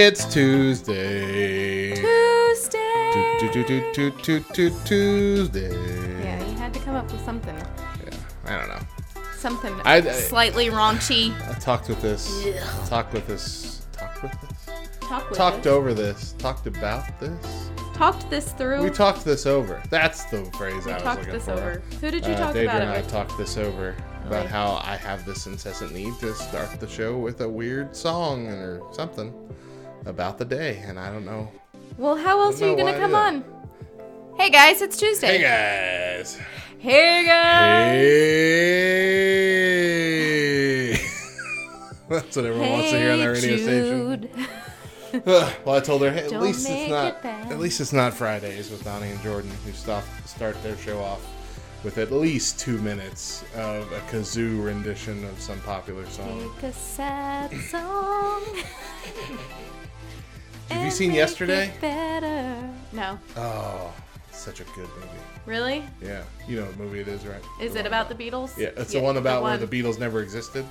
It's Tuesday. Tuesday. Tu- tu- tu- tu- tu- tu- Tuesday. Yeah, you had to come up with something. Yeah, I don't know. Something I- I- slightly raunchy. I talked with this. Ugh. Talked with this. Talked with this. Talk with Talked it. over this. Talked about this. Talked this through. We talked this over. That's the phrase We I was talked looking this for. over. Who did you Uh, talk Deidre about and it I talked this over about how I have this incessant need to start the show with a weird song or something about the day, and I don't know. Well, how else are you gonna come on? Hey guys, it's Tuesday. Hey guys. Hey guys. Hey. That's what everyone wants to hear on their radio station. Well, I told her hey, at Don't least make it's it not. bad. At least it's not Fridays with Donnie and Jordan who stop start their show off with at least two minutes of a kazoo rendition of some popular song. Take a sad song. Have you seen Yesterday? Better. No, Oh, such a good movie. really? Yeah, you know what movie it is, right? Is The it one about the Beatles? Yeah, it's the one about where the Beatles never existed.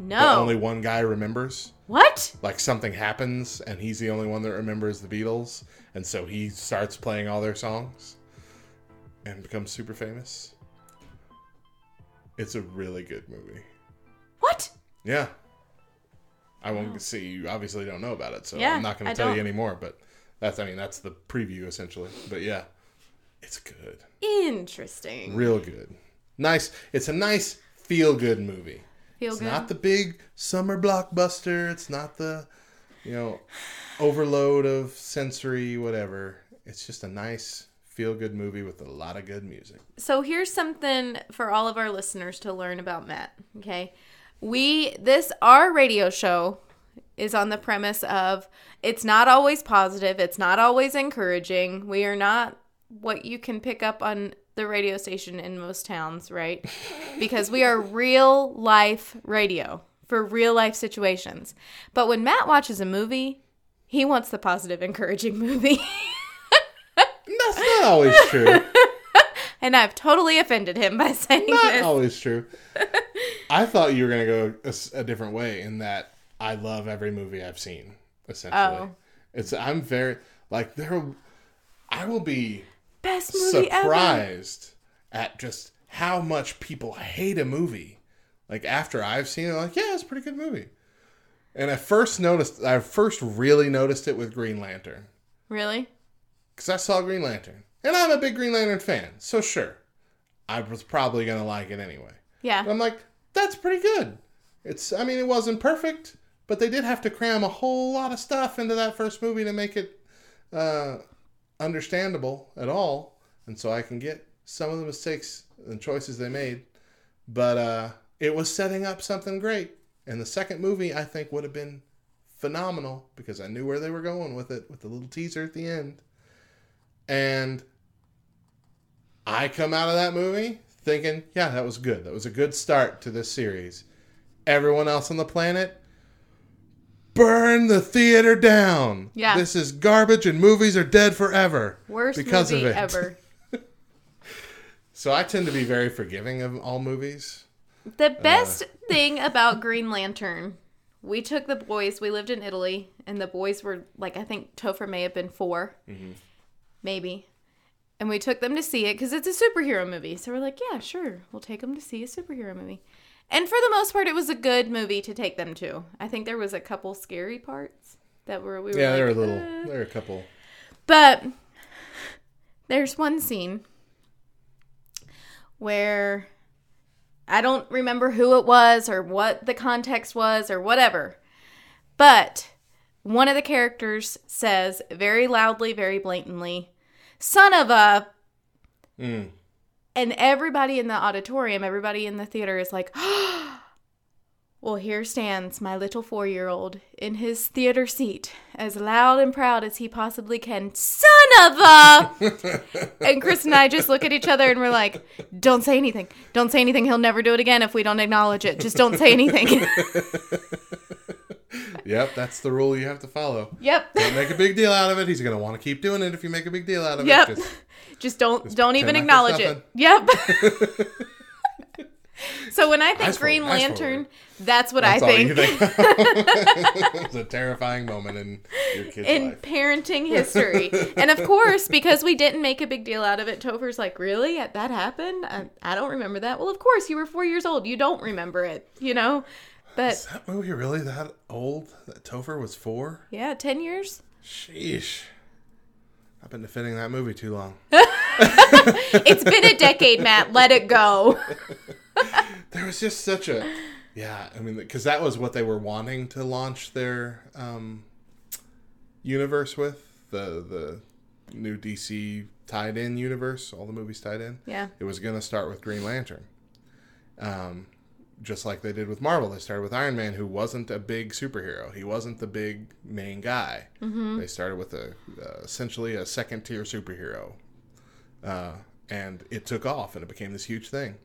No. But only one guy remembers. what? like something happens and he's the only one that remembers the Beatles and so he starts playing all their songs and becomes super famous. It's a really good movie. What? Yeah. I won't see you obviously don't know about it, so Yeah, I'm not going to tell you don't. anymore, but that's I mean that's the preview essentially. But yeah. It's good. Interesting. Real good. Nice. It's a nice feel good movie. Feel It's good. not the big summer blockbuster. It's not the, you know, overload of sensory whatever. It's just a nice feel good movie with a lot of good music. So here's something for all of our listeners to learn about Matt. Okay. We, this, our radio show is on the premise of it's not always positive, it's not always encouraging. We are not what you can pick up on the radio station in most towns, right? Because we are real life radio for real life situations. But when Matt watches a movie, he wants the positive, encouraging movie. That's not always true. and I've totally offended him by saying not this. always true. I thought you were going to go a different way in that I love every movie I've seen, essentially. Oh. It's I'm very like there I will be Best movie ever. surprised at just how much people hate a movie. Like after I've seen it, like yeah, it's a pretty good movie. And I first noticed, I first really noticed it with Green Lantern Really? because I saw Green Lantern, and I'm a big Green Lantern fan. So sure, I was probably gonna like it anyway. Yeah. But I'm like, that's pretty good. It's, I mean, it wasn't perfect, but they did have to cram a whole lot of stuff into that first movie to make it uh, understandable at all. And so I can get some of the mistakes and choices they made. But uh, it was setting up something great. And the second movie, I think, would have been phenomenal because I knew where they were going with it, with the little teaser at the end. And I come out of that movie thinking, yeah, that was good. That was a good start to this series. Everyone else on the planet, burn the theater down. Yeah. This is garbage and movies are dead forever. Worst because movie of it. ever. So I tend to be very forgiving of all movies. The uh, best thing about Green Lantern, we took the boys, we lived in Italy, and the boys were like, I think Topher may have been 4 mm-hmm. Maybe. And we took them to see it because it's a superhero movie. So we're like, yeah, sure. We'll take them to see a superhero movie. And for the most part, it was a good movie to take them to. I think there was a couple scary parts that were, we were Yeah, like, there are a little, "Uh." there are a couple. But there's one scene where I don't remember who it was or what the context was or whatever. But one of the characters says very loudly, very blatantly, son of a. Mm. And everybody in the auditorium, everybody in the theater is like, well, here stands my little four year old in his theater seat, as loud and proud as he possibly can. Son of a. and Chris and I just look at each other and we're like, don't say anything. Don't say anything. He'll never do it again if we don't acknowledge it. Just don't say anything. Yep, that's the rule you have to follow. yep. Don't make a big deal out of it. He's going to want to keep doing it if you make a big deal out of Yep. it. Just- Just don't don't even acknowledge it. Yep. So when I think forward, Green fast Lantern, that's what That's I think. think. it's a terrifying moment in your kid's in life. parenting history. and of course, because we didn't make a big deal out of it, Topher's like, Really? That happened? I, I don't remember that. Well, of course, you were four years old. You don't remember it, you know? But Is that movie really that old? That Topher was four? yeah, 10 years. Sheesh. I've been defending that movie too long. It's been a decade, Matt. Let it go. There was just such a. Yeah, I mean, because that was what they were wanting to launch their um, universe with the the new DC tied in universe, all the movies tied in. Yeah. It was going to start with Green Lantern. Um, just like they did with Marvel. They started with Iron Man, who wasn't a big superhero. He wasn't the big main guy. Mm-hmm. They started with a uh, essentially a second tier superhero, uh, and it took off and it became this huge thing.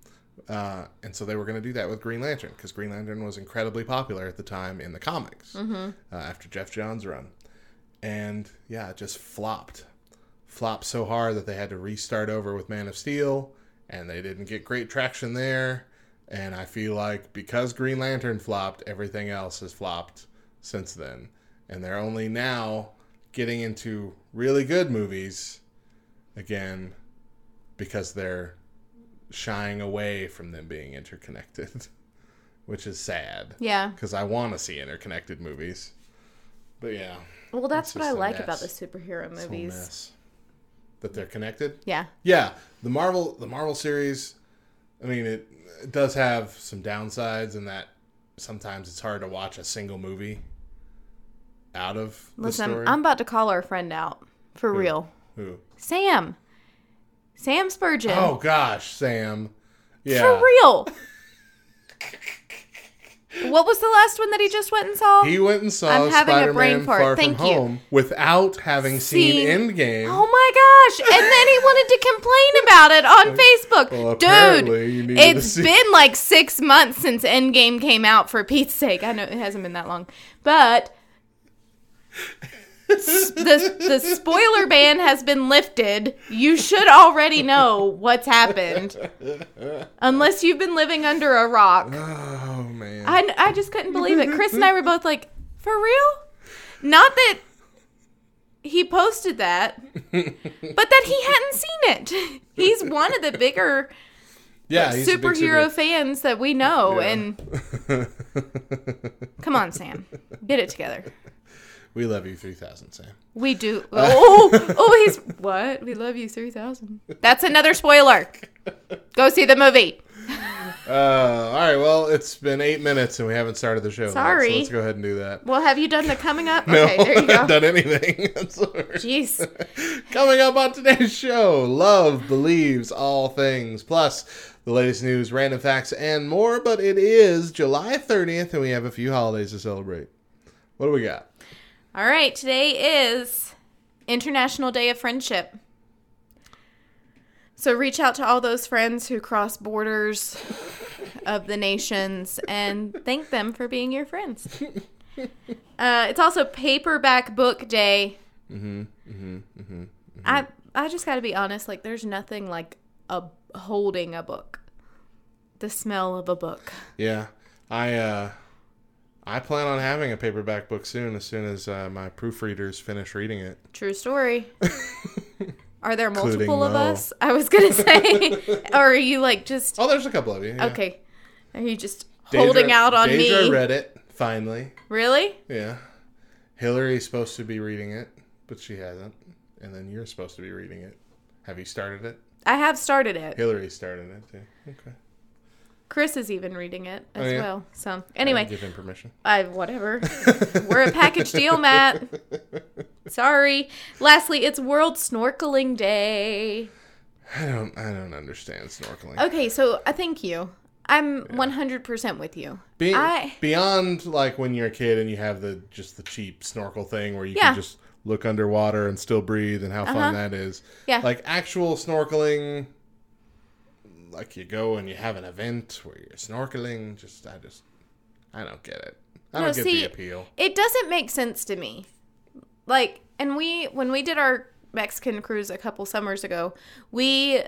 Uh, and so they were going to do that with Green Lantern because Green Lantern was incredibly popular at the time in the comics uh, after Geoff Johns' run. And yeah, it just flopped. Flopped so hard that they had to restart over with Man of Steel, and they didn't get great traction there. And I feel like because Green Lantern flopped, everything else has flopped since then. And they're only now getting into really good movies again because they're shying away from them being interconnected, which is sad Yeah. because I want to see interconnected movies. But yeah, Well, that's what I like about the mess. superhero movies. mess. That they're connected. Yeah. Yeah, the Marvel the Marvel series. I mean, it, it does have some downsides in that sometimes it's hard to watch a single movie out of the Listen. I'm about to call our friend out. For real. Who? Sam. Sam Spurgeon. Oh gosh, Sam. Yeah. For real. what was the last one that he just went and saw? He went and saw I'm having a Spider-Man brain fart. Far Thank From you. Home without having seen Seen- Endgame. Oh my gosh. And then he wanted to complain about it on Facebook. Well, Dude, it's been like six months since Endgame came out, for Pete's sake. I know it hasn't been that long. But the, the spoiler ban has been lifted. You should already know what's happened. Unless you've been living under a rock. Oh man. I, I just couldn't believe it. Chris and I were both like, for real? Not that he posted that, but that he hadn't seen it. He's one of the bigger yeah, big superhero super- fans that we know. Yeah. And come on, Sam, get it together. We love you, three thousand, Sam. We do. Oh, oh, he's what? We love you, three thousand. That's another spoiler. Go see the movie. Uh, all right. Well, it's been eight minutes and we haven't started the show. yet, Sorry. so let's go ahead and do that. Well, have you done the coming up? No, Okay, there you I haven't go. done anything. Jeez. Coming up on today's show, Love believes all things, plus the latest news, random facts, and more. But it is July 30th, and we have a few holidays to celebrate. What do we got? All right, today is International Day of Friendship. So reach out to all those friends who cross borders of the nations and thank them for being your friends. Uh, it's also Paperback Book Day. Mm-hmm. Mm-hmm. Mm-hmm. I I just got to be honest. Like, there's nothing like a holding a book. The smell of a book. Yeah, I uh, I plan on having a paperback book soon. As soon as uh, my proofreaders finish reading it. True story. Are there multiple of Mo. us? I was gonna say, or are you like just Oh, there's a couple of you. yeah. okay? Are you just Deidre- holding out on Deidre me? read it finally. Really? Yeah. Hillary's supposed to be reading it, but she hasn't. And then you're supposed to be reading it. Have you started it? I have started it. Hillary started it too. Okay. Chris is even reading it as Oh, yeah? well. So anyway, give him permission. I whatever. We're a package deal, Matt. Sorry. Lastly, it's World Snorkeling Day. I don't. I don't understand snorkeling. Okay, so I thank you. I'm 100% with you. Be- I- beyond like when you're a kid and you have the just the cheap snorkel thing where you Yeah. can just look underwater and still breathe and how Uh-huh. fun that is. Yeah. Like actual snorkeling, like you go and you have an event where you're snorkeling. Just I just I don't get it. I No, don't get see, the appeal. It doesn't make sense to me. Like, and we when we did our Mexican cruise a couple summers ago, we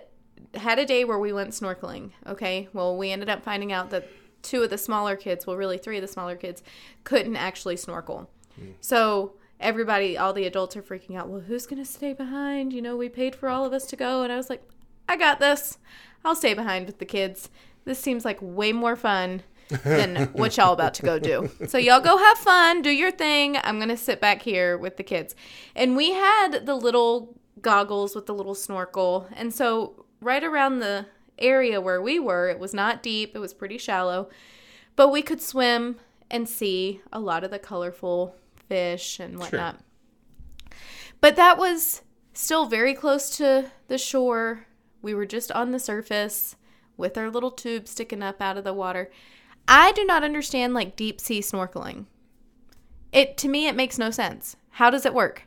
had a day where we went snorkeling. Okay. Well, we ended up finding out that two of the smaller kids, well, really three of the smaller kids, couldn't actually snorkel. Hmm. So everybody, all the adults are freaking out. Well, who's going to stay behind? You know, we paid for all of us to go. And I was like, I got this. I'll stay behind with the kids. This seems like way more fun than what y'all about to go do. So y'all go have fun, do your thing. I'm gonna sit back here with the kids. And we had the little goggles with the little snorkel. And so right around the area where we were, it was not deep, it was pretty shallow. But we could swim and see a lot of the colorful fish and whatnot. But that was still very close to the shore. We were just on the surface with our little tube sticking up out of the water. I do not understand like deep sea snorkeling. It to me it makes no sense. How does it work?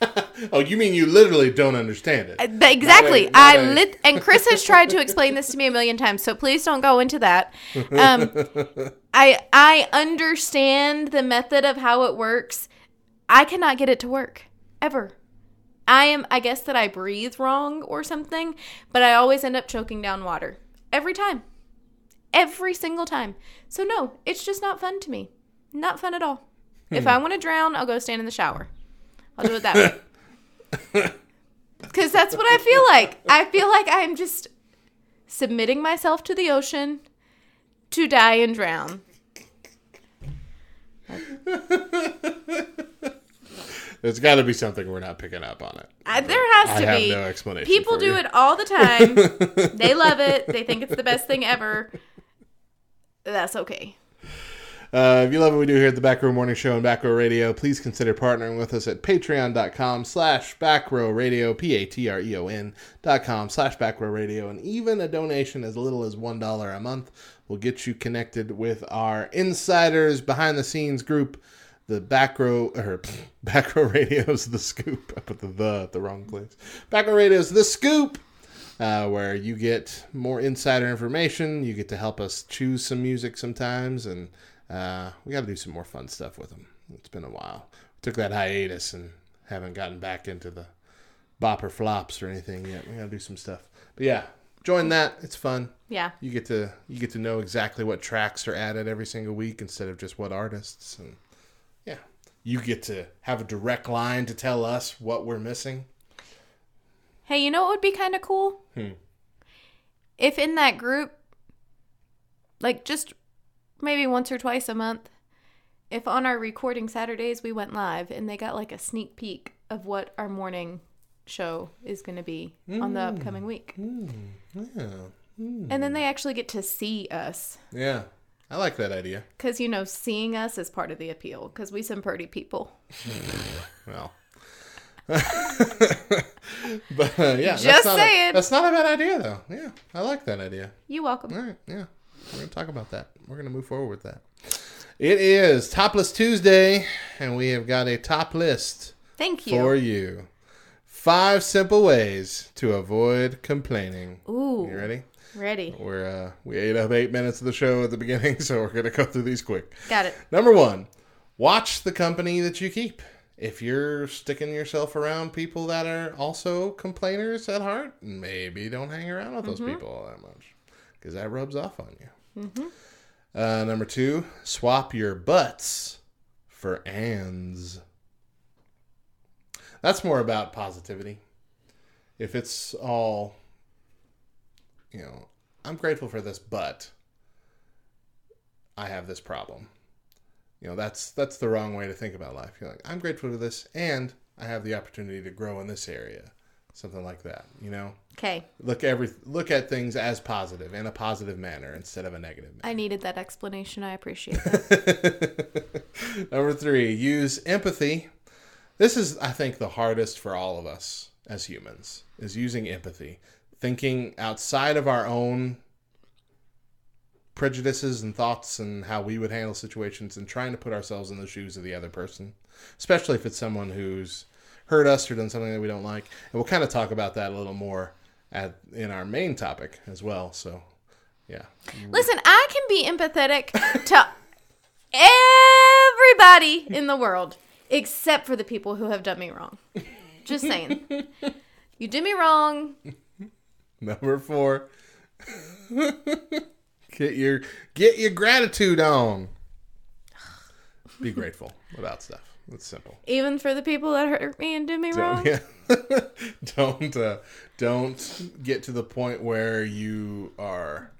Oh, you mean you literally don't understand it? Uh, Exactly. Not a- I not a- lit and Chris has tried to explain this to me a million times, so please don't go into that. Um, I I understand the method of how it works. I cannot get it to work ever. I am I guess that I breathe wrong or something, but I always end up choking down water every time. Every single time. So no, it's just not fun to me. Not fun at all. If I hmm. want to drown, I'll go stand in the shower. I'll do it that way. Because that's what I feel like. I feel like I'm just submitting myself to the ocean to die and drown. There's got to be something we're not picking up on it. I, there has I to have be. no explanation. People do you. it all the time. they love it. They think it's the best thing ever. That's okay. Uh, if you love what we do here at the Back Row Morning Show and Back Row Radio, please consider partnering with us at patreon.com slash back row radio, P-A-T-R-E-O-N dot com slash back row radio. And even a donation as little as $1 a month will get you connected with our insiders behind-the-scenes group, the Back Row, or Back Row Radio's The Scoop. I put the the at the wrong place. Back Row Radio's The Scoop uh, where you get more insider information. You get to help us choose some music sometimes, and uh, we got to do some more fun stuff with them. It's been a while. took that hiatus and haven't gotten back into the bopper flops or anything yet. We got to do some stuff. But yeah, join that. It's fun. Yeah. You get to you get to know exactly what tracks are added every single week instead of just what artists and yeah. You get to have a direct line to tell us what we're missing. Hey, you know what would be kind of cool? Hmm. If in that group, like just maybe once or twice a month, if on our recording Saturdays we went live and they got like a sneak peek of what our morning show is going to be on the hmm. upcoming week. Hmm. Yeah. Hmm. And then they actually get to see us. Yeah. I like that idea. Because, you know, seeing us is part of the appeal. Because we some pretty people. Well. but uh, yeah, Just that's not saying. A, that's not a bad idea, though. Yeah, I like that idea. You're welcome. All right, yeah, we're gonna talk about that. We're gonna move forward with that. It is Topless Tuesday, and we have got a top list Thank you. for you. Five simple ways to avoid complaining. Ooh. You ready? Ready. We're uh, we ate up eight minutes of the show at the beginning, so we're gonna go through these quick. Got it. Number one, watch the company that you keep. If you're sticking yourself around people that are also complainers at heart, maybe don't hang around with those people all that much because that rubs off on you. Uh, number two, swap your butts for ands. That's more about positivity. If it's all, you know, I'm grateful for this, but I have this problem. You know, that's that's the wrong way to think about life. You're like, I'm grateful for this, and I have the opportunity to grow in this area, something like that. You know, Okay. look every look at things as positive in a positive manner instead of a negative manner. I needed that explanation. I appreciate that. Number three, use empathy. This is, I think, the hardest for all of us as humans is using empathy, thinking outside of our own prejudices and thoughts and how we would handle situations and trying to put ourselves in the shoes of the other person, especially if it's someone who's hurt us or done something that we don't like. And we'll kind of talk about that a little more at in our main topic as well. So, yeah. Listen, I can be empathetic to everybody in the world except for the people who have done me wrong. Just saying. You did me wrong. Number four. get your get your gratitude on. Be grateful about stuff. It's simple. Even for the people that hurt me and do me wrong. Yeah. don't uh, don't get to the point where you are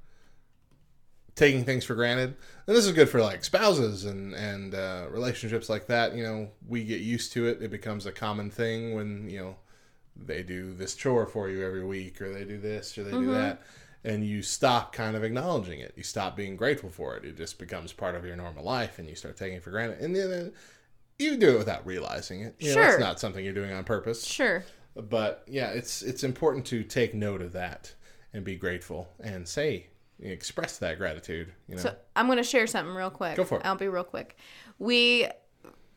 taking things for granted. And this is good for like spouses and and uh, relationships like that. You know, we get used to it. It becomes a common thing when you know they do this chore for you every week, or they do this, or they do mm-hmm. that, and you stop kind of acknowledging it. You stop being grateful for it. It just becomes part of your normal life, and you start taking it for granted. And then you do it without realizing it. You know, Sure. it's not something you're doing on purpose Sure. but yeah, it's it's important to take note of that and be grateful and say express that gratitude. You know, So I'm going to share something real quick. Go for it. I'll be real quick. We,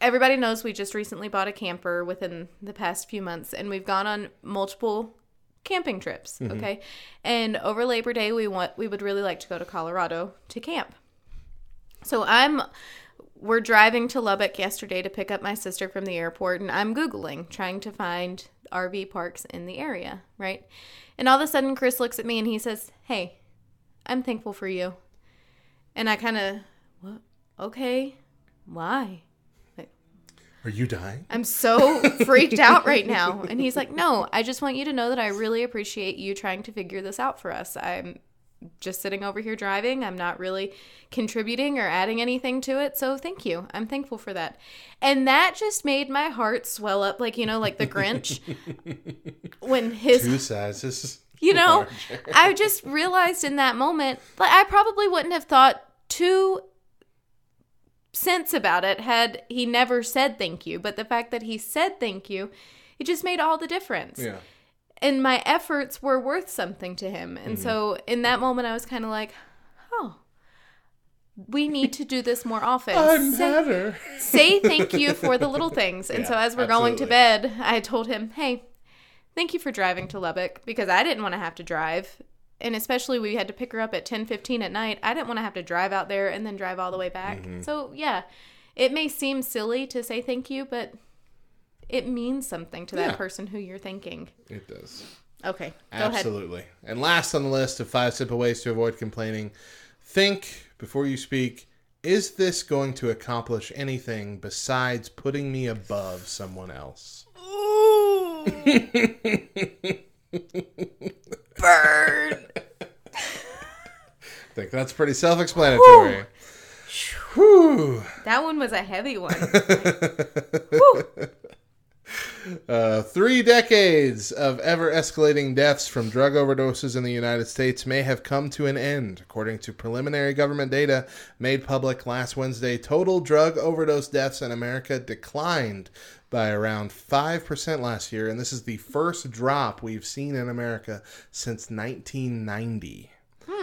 everybody knows we just recently bought a camper within the past few months, and we've gone on multiple camping trips. Mm-hmm. Okay, and over Labor Day, we want we would really like to go to Colorado to camp. So I'm. We're driving to Lubbock yesterday to pick up my sister from the airport, and I'm Googling, trying to find RV parks in the area, right? And all of a sudden, Chris looks at me and he says, Hey, I'm thankful for you. And I kind of, what? Okay, why? Are you dying? I'm so freaked out right now. And he's like, No, I just want you to know that I really appreciate you trying to figure this out for us. I'm just sitting over here driving. I'm not really contributing or adding anything to it. So thank you. I'm thankful for that. And that just made my heart swell up like, you know, like the Grinch when his Two sizes. you know, larger. I just realized in that moment, like I probably wouldn't have thought two cents about it had he never said thank you. But the fact that he said thank you, it just made all the difference. Yeah. And my efforts were worth something to him. And mm-hmm. so in that moment, I was kind of like, oh, we need to do this more often. I'm Say- better. say thank you for the little things. And so as we're going to bed, I told him, "Hey, thank you for driving to Lubbock because I didn't want to have to drive." And especially we had to pick her up at 10:15 at night. I didn't want to have to drive out there and then drive all the way back. Mm-hmm. So, yeah. It may seem silly to say thank you, but it means something to that Yeah. person who you're thanking. It does. Okay. Go ahead. Absolutely. And last on the list of five simple ways to avoid complaining think before you speak is this going to accomplish anything besides putting me above someone else? Burn. I think that's pretty self explanatory. That one was a heavy one. Uh, three decades of ever escalating deaths from drug overdoses in the United States may have come to an end. According to preliminary government data made public last Wednesday, total drug overdose deaths in America declined by around 5% last year, and this is the first drop we've seen in America since 1990.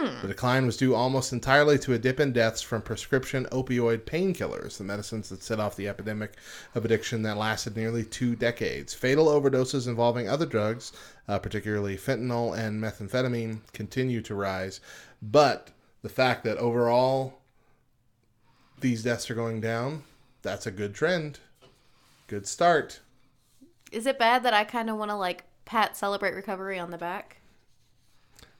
The decline was due almost entirely to a dip in deaths from prescription opioid painkillers, the medicines that set off the epidemic of addiction that lasted nearly two decades. Fatal overdoses involving other drugs, uh, particularly fentanyl and methamphetamine, continue to rise. But the fact that overall these deaths are going down, that's a good trend. Good start. Is it bad that I kind of want to like pat Celebrate Recovery on the back?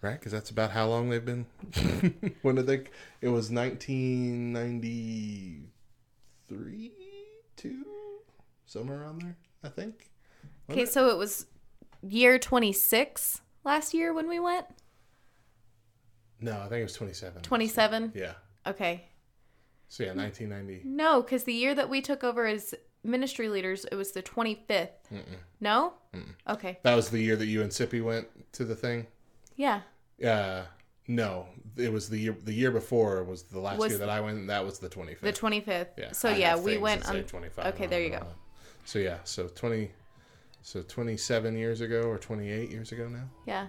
Right, because that's about how long they've been. when did they? It was 1993, two, somewhere around there, I think. Okay, so it was year 26 last year when we went? No, I think it was 27. 27? Yeah. Okay. So yeah, 1990. No, because the year that we took over as ministry leaders, it was the 25th. No? Okay. That was the year that you and Sippy went to the thing. Yeah. Uh, no, it was the year. The year before was the last Was- year that I went. and That was the 25th. The 25th. Yeah. So I yeah, we went on 25 Okay, there you go. So yeah, so 20, so 27 years ago or 28 years ago now. Yeah.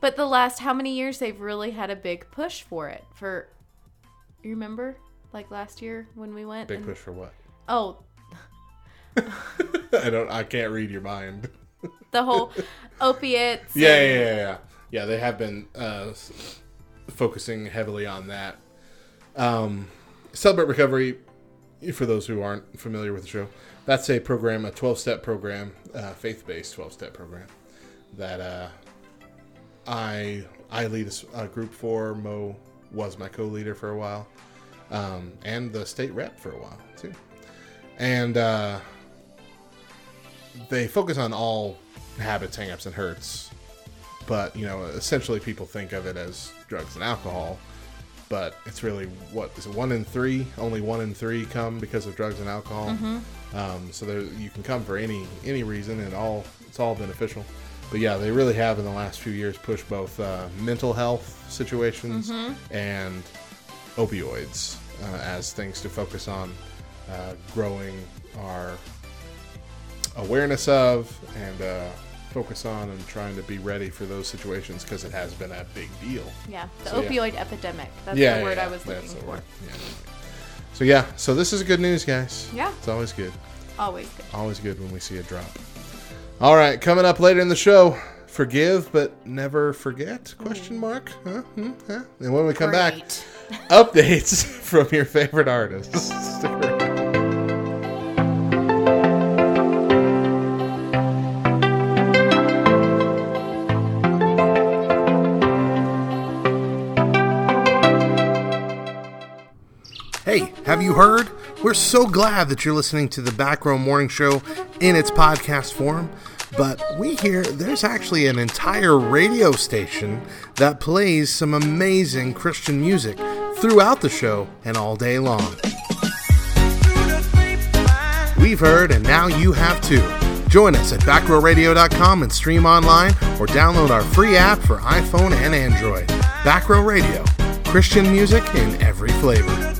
But the last how many years they've really had a big push for it. For you remember? Like last year when we went Big and- push for what? Oh, I don't. I can't read your mind. the whole opiates. Yeah, and- yeah, yeah, yeah. Yeah, they have been uh, focusing heavily on that. Um, Celebrate Recovery, for those who aren't familiar with the show, that's a program, a 12 step program, uh, faith based 12 step program that uh, I I lead a group for Mo was my co-leader for a while, um, and the state rep for a while too, and uh, they focus on all habits, hangups, and hurts. But you know, essentially, people think of it as drugs and alcohol. But it's really what is it? One in three, only one in three come because of drugs and alcohol. Um, so there, you can come for any any reason, and all it's all beneficial. But yeah, they really have in the last few years pushed both uh, mental health situations and opioids uh, as things to focus on uh, growing our awareness of and uh, focus on and trying to be ready for those situations because it has been a big deal. Yeah, the So, yeah. opioid epidemic. That's yeah, the yeah, word yeah, I was looking for. Yeah. So yeah, so this is good news, guys. Yeah. it's always good. Always good. Always good when we see a drop. All right, coming up later in the show, forgive but never forget? Question mark? Huh? Hmm? Huh? And when we come back, updates from your favorite artists. Hey, have you heard? We're so glad that you're listening to the Back Row Morning Show in its podcast form. But we hear there's actually an entire radio station that plays some amazing Christian music throughout the show and all day long. We've heard, and now you have too. Join us at backrowradio.com and stream online or download our free app for iPhone and Android. Backrow Radio, Christian music in every flavor.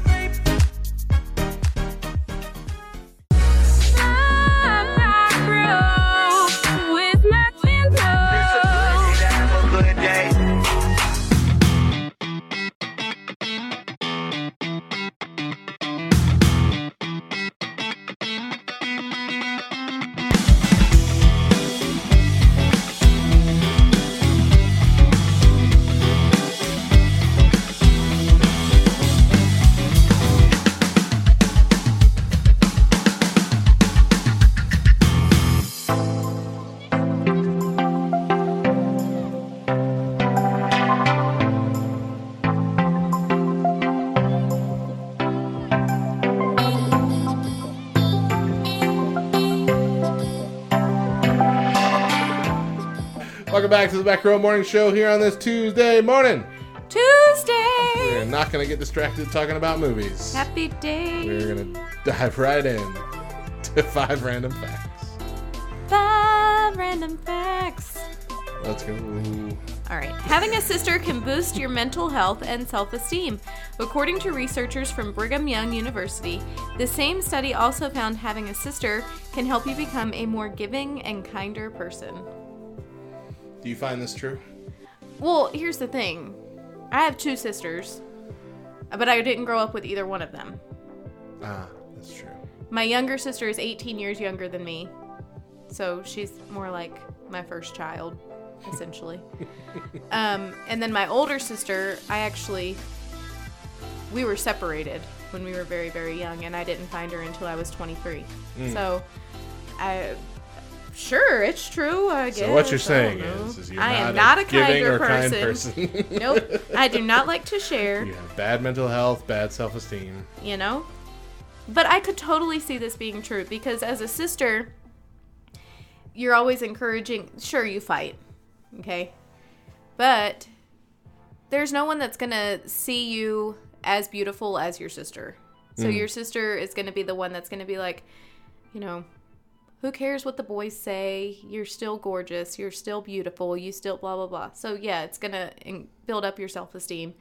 Welcome back to the Back Row Morning Show here on this Tuesday morning. Tuesday. We're not going to get distracted talking about movies. Happy day. We're going to dive right in to five random facts. Five random facts. Let's go. All right. Having a sister can boost your mental health and self esteem. According to researchers from Brigham Young University, the same study also found having a sister can help you become a more giving and kinder person. Do you find this true? Well, here's the thing I have two sisters, but I didn't grow up with either one of them. Ah, that's true. My younger sister is 18 years younger than me, so she's more like my first child, essentially. um, and then my older sister, I actually, we were separated when we were very, very young, and I didn't find her until I was 23. So, I. Sure, it's true. I guess. So what you're saying is, is you're I am not, not a giving kinder or kind person. person. nope, I do not like to share. you have bad mental health, bad self-esteem. you know? But I could totally see this being true because as a sister, you're always encouraging, sure, you fight, okay? But there's no one that's going to see you as beautiful as your sister. So hmm. your sister is going to be the one that's going to be like, you know, who cares what the boys say? You're still gorgeous. You're still beautiful. You still blah, blah, blah. So, yeah, it's going to build up your self esteem.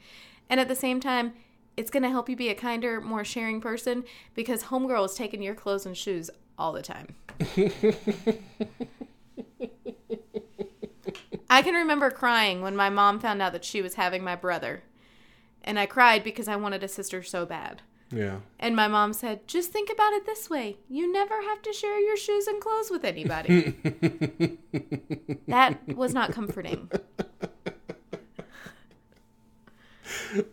And at the same time, it's going to help you be a kinder, more sharing person because Homegirl is taking your clothes and shoes all the time. I can remember crying when my mom found out that she was having my brother. And I cried because I wanted a sister so bad. Yeah. And my mom said, just think about it this way you never have to share your shoes and clothes with anybody. that was not comforting.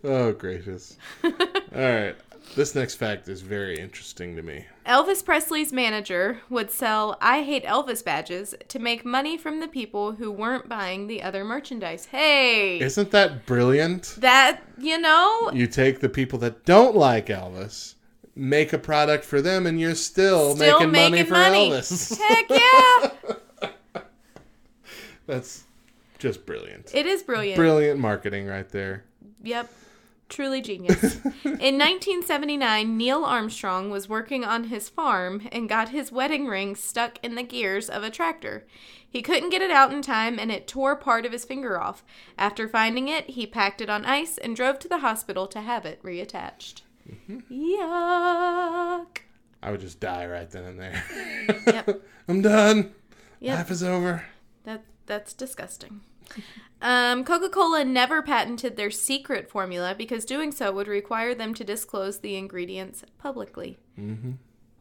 Oh gracious. All right. This next fact is very interesting to me. Elvis Presley's manager would sell I Hate Elvis badges to make money from the people who weren't buying the other merchandise. Hey! Isn't that brilliant? that, you know, You take the people that don't like Elvis, make a product for them, and you're still, still making, money for money. Elvis. Heck yeah! That's just brilliant. It is brilliant. Brilliant marketing right there. Yep. Truly genius. In 1979, Neil Armstrong was working on his farm and got his wedding ring stuck in the gears of a tractor. He couldn't get it out in time and it tore part of his finger off. After finding it, he packed it on ice and drove to the hospital to have it reattached. Yuck. I would just die right then and there. Yep. I'm done. Yep. Life is over. That that's disgusting. Um, Coca-Cola never patented their secret formula because doing so would require them to disclose the ingredients publicly, mm-hmm.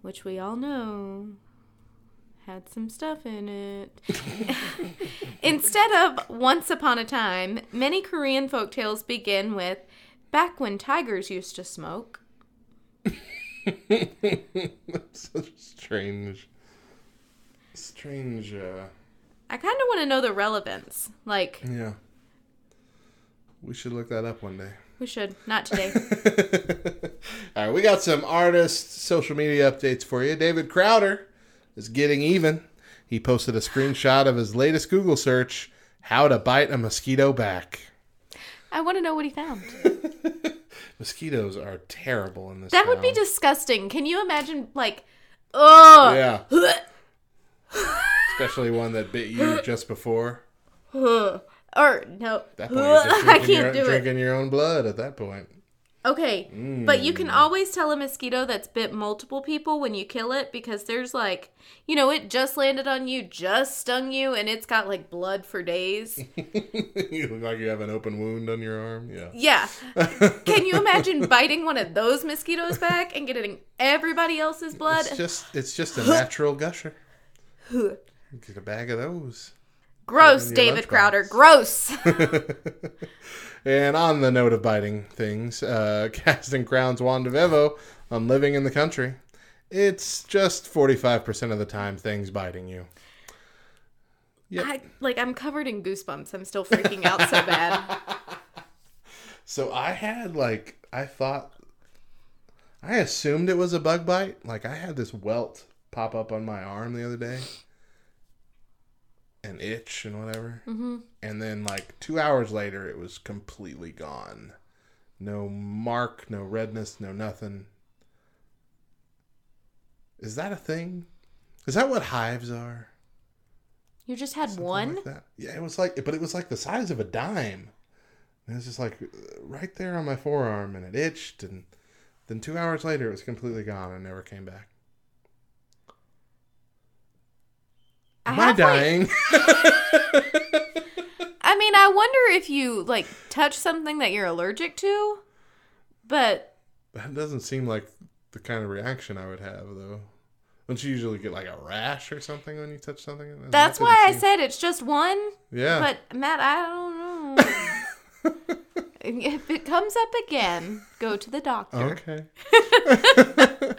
which we all know had some stuff in it. Instead of once upon a time, many Korean folktales begin with back when tigers used to smoke. That's such strange, strange. Uh, I kind of want to know the relevance. Like, yeah. We should look that up one day. we should. Not today. All right, we got some artist social media updates for you. David Crowder is getting even. He posted a screenshot of his latest Google search: "How to bite a mosquito back." I want to know what he found. Mosquitoes are terrible in this. That would be disgusting. Can you imagine, like, oh, yeah, especially one that bit you just before. or no, At that point, I can't your, do it. drinking your own blood. At that point, Okay, but you Mm. can always tell a mosquito that's bit multiple people when you kill it because there's like, you know, it just landed on you, just stung you, and it's got like blood for days. you look like you have an open wound on your arm. Yeah. Yeah. Can you imagine biting one of those mosquitoes back and getting everybody else's blood? It's just it's just a natural gusher. Get a bag of those. Gross, David. Crowder. Gross. And on the note of biting things, uh, casting crowns Juan DeVevo on living in the country. It's just forty five percent of the time things biting you. Yep. I, like I'm covered in goosebumps. I'm still freaking out so bad. So I had like I thought I assumed it was a bug bite. Like I had this welt pop up on my arm the other day. An itch and whatever. Mm-hmm. And then like two hours later it was completely gone. No mark, no redness, no nothing. Is that a thing? Is that what hives are? You just had Something one? like? Yeah, it was like, but it was like the size of a dime. And it was just like right there on my forearm, and it itched. And then two hours later, it was completely gone and never came back. Am I like- dying? I mean, I wonder if you like touch something that you're allergic to, but that doesn't seem like the kind of reaction I would have, though. Don't you usually get like a rash or something when you touch something? That's didn't why I said it's just one. Yeah. But Matt, I don't know. if it comes up again, go to the doctor. Okay.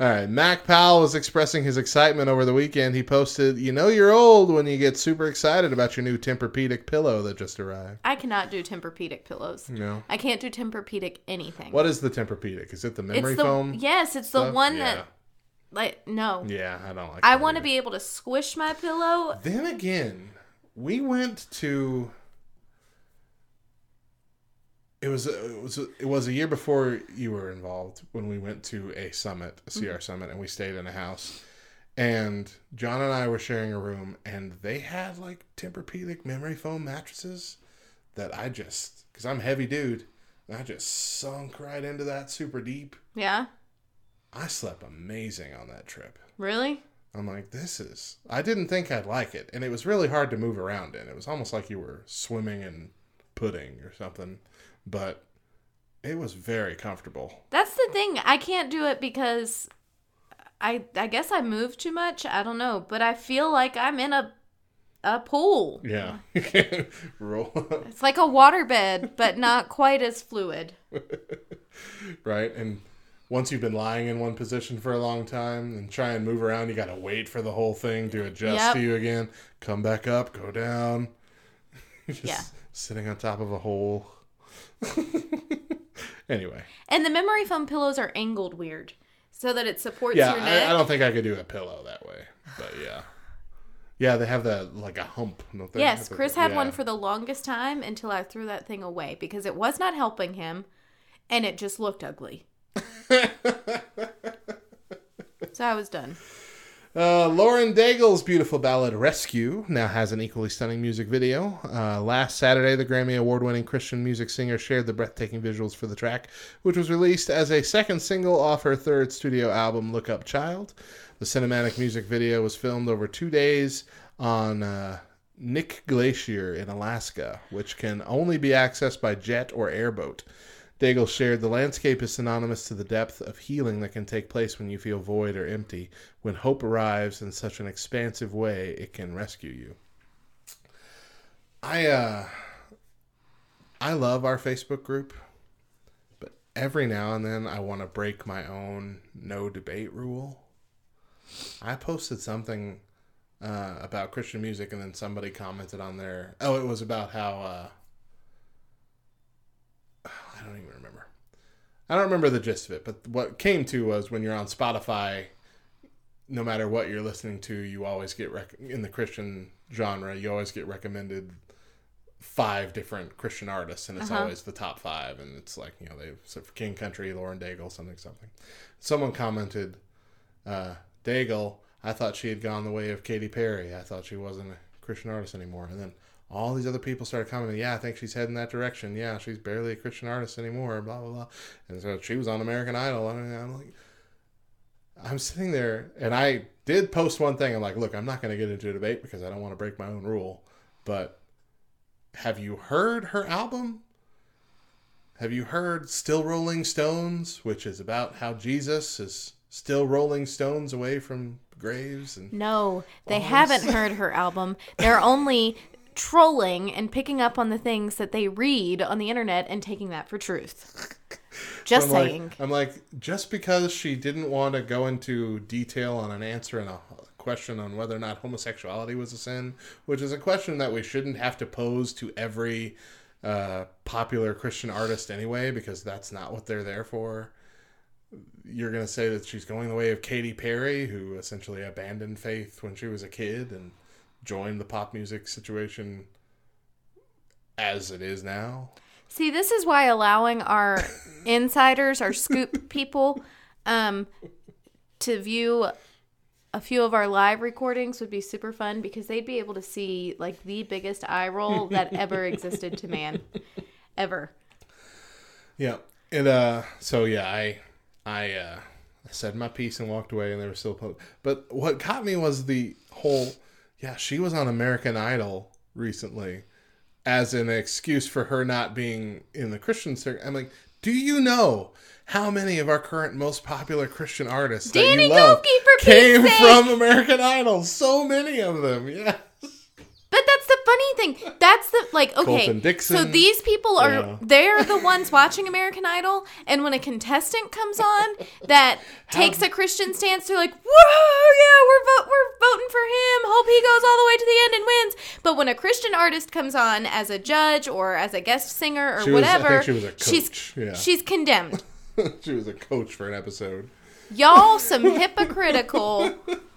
All right. Mac Powell was expressing his excitement over the weekend. He posted, "You know you're old when you get super excited about your new Tempur-Pedic pillow that just arrived." I cannot do Tempur-Pedic pillows. No. I can't do Tempur-Pedic anything. What is the Tempur-Pedic? Is it the memory it's the foam? yes, it's the one yeah. that like no. Yeah, I don't like. I want to be able to squish my pillow. Then again, we went to. It was uh, it was it was a year before you were involved when we went to a summit, a CR mm-hmm. summit, and we stayed in a house. And John and I were sharing a room, and they had like Tempur-Pedic memory foam mattresses that I just because I'm a heavy dude, and I just sunk right into that super deep. Yeah, I slept amazing on that trip. really? I'm like, this is. I didn't think I'd like it, and it was really hard to move around in. It was almost like you were swimming in pudding or something, but it was very comfortable. That's the thing. I can't do it because I I guess I move too much. I don't know, but I feel like I'm in a a pool. Yeah. Roll. It's like a waterbed, but not quite as fluid. right? And once you've been lying in one position for a long time and try and move around, you got to wait for the whole thing to adjust Yep. to you again. Come back up, go down. Just Yeah. sitting on top of a hole. anyway, And the memory foam pillows are angled weird so that it supports yeah, your neck. I, I don't think I could do a pillow that way, but yeah. Yeah, they have that like a hump. yes, Have Chris the- had yeah. one for the longest time until I threw that thing away because it was not helping him and it just looked ugly. so I was done. Uh, Lauren Daigle's beautiful ballad "Rescue" now has an equally stunning music video. Uh, last Saturday, the Grammy Award-winning Christian music singer shared the breathtaking visuals for the track, which was released as a second single off her third studio album, "Look Up, Child." The cinematic music video was filmed over two days on uh, Knik Glacier in Alaska, which can only be accessed by jet or airboat. Daigle shared the landscape is synonymous to the depth of healing that can take place when you feel void or empty. When hope arrives in such an expansive way, it can rescue you. I uh I love our Facebook group, but every now and then I want to break my own no debate rule. I posted something uh, about Christian music, and then somebody commented on there. Oh, it was about how uh, I don't even remember. I don't remember the gist of it, but what came to was when you're on Spotify, no matter what you're listening to, you always get rec- in the Christian genre. You always get recommended five different Christian artists, and it's Uh-huh. always the top five. And it's like you know they so for King Country, Lauren Daigle, something something. Someone commented, uh, Daigle. I thought she had gone the way of Katy Perry. I thought she wasn't a Christian artist anymore. And then all these other people started commenting, yeah, I think she's heading that direction. Yeah, she's barely a Christian artist anymore, blah, blah, blah. And so she was on American Idol. And I'm like, I'm sitting there, and I did post one thing. I'm like, look, I'm not going to get into a debate because I don't want to break my own rule. But have you heard her album? Have you heard Still Rolling Stones, which is about how Jesus is still rolling stones away from graves and No, they haven't heard her album. They're only trolling and picking up on the things that they read on the internet and taking that for truth. Just I'm like- saying. I'm like, just because she didn't want to go into detail on an answer and a question on whether or not homosexuality was a sin, which is a question that we shouldn't have to pose to every uh, popular Christian artist anyway, because that's not what they're there for. You're going to say that she's going the way of Katy Perry, who essentially abandoned faith when she was a kid and joined the pop music situation as it is now. See, this is why allowing our insiders, our scoop people, um, to view a few of our live recordings would be super fun because they'd be able to see like the biggest eye roll that ever existed to man, ever. Yeah. And uh so yeah, I I uh I said my piece and walked away and they were still po- but what got me was the whole yeah, she was on American Idol recently as an excuse for her not being in the Christian circuit. I'm like, do you know how many of our current most popular Christian artists that you love came from American Idol? So many of them. Yeah. But that's the funny thing. That's the like okay. So these people are Yeah. they're the ones watching American Idol, and when a contestant comes on that takes a Christian stance, they're like, "Whoa, yeah, we're vo- we're voting for him. Hope he goes all the way to the end and wins." But when a Christian artist comes on as a judge or as a guest singer or She was- whatever, she was a she's yeah. she's condemned. she was a coach for an episode. Y'all some hypocritical,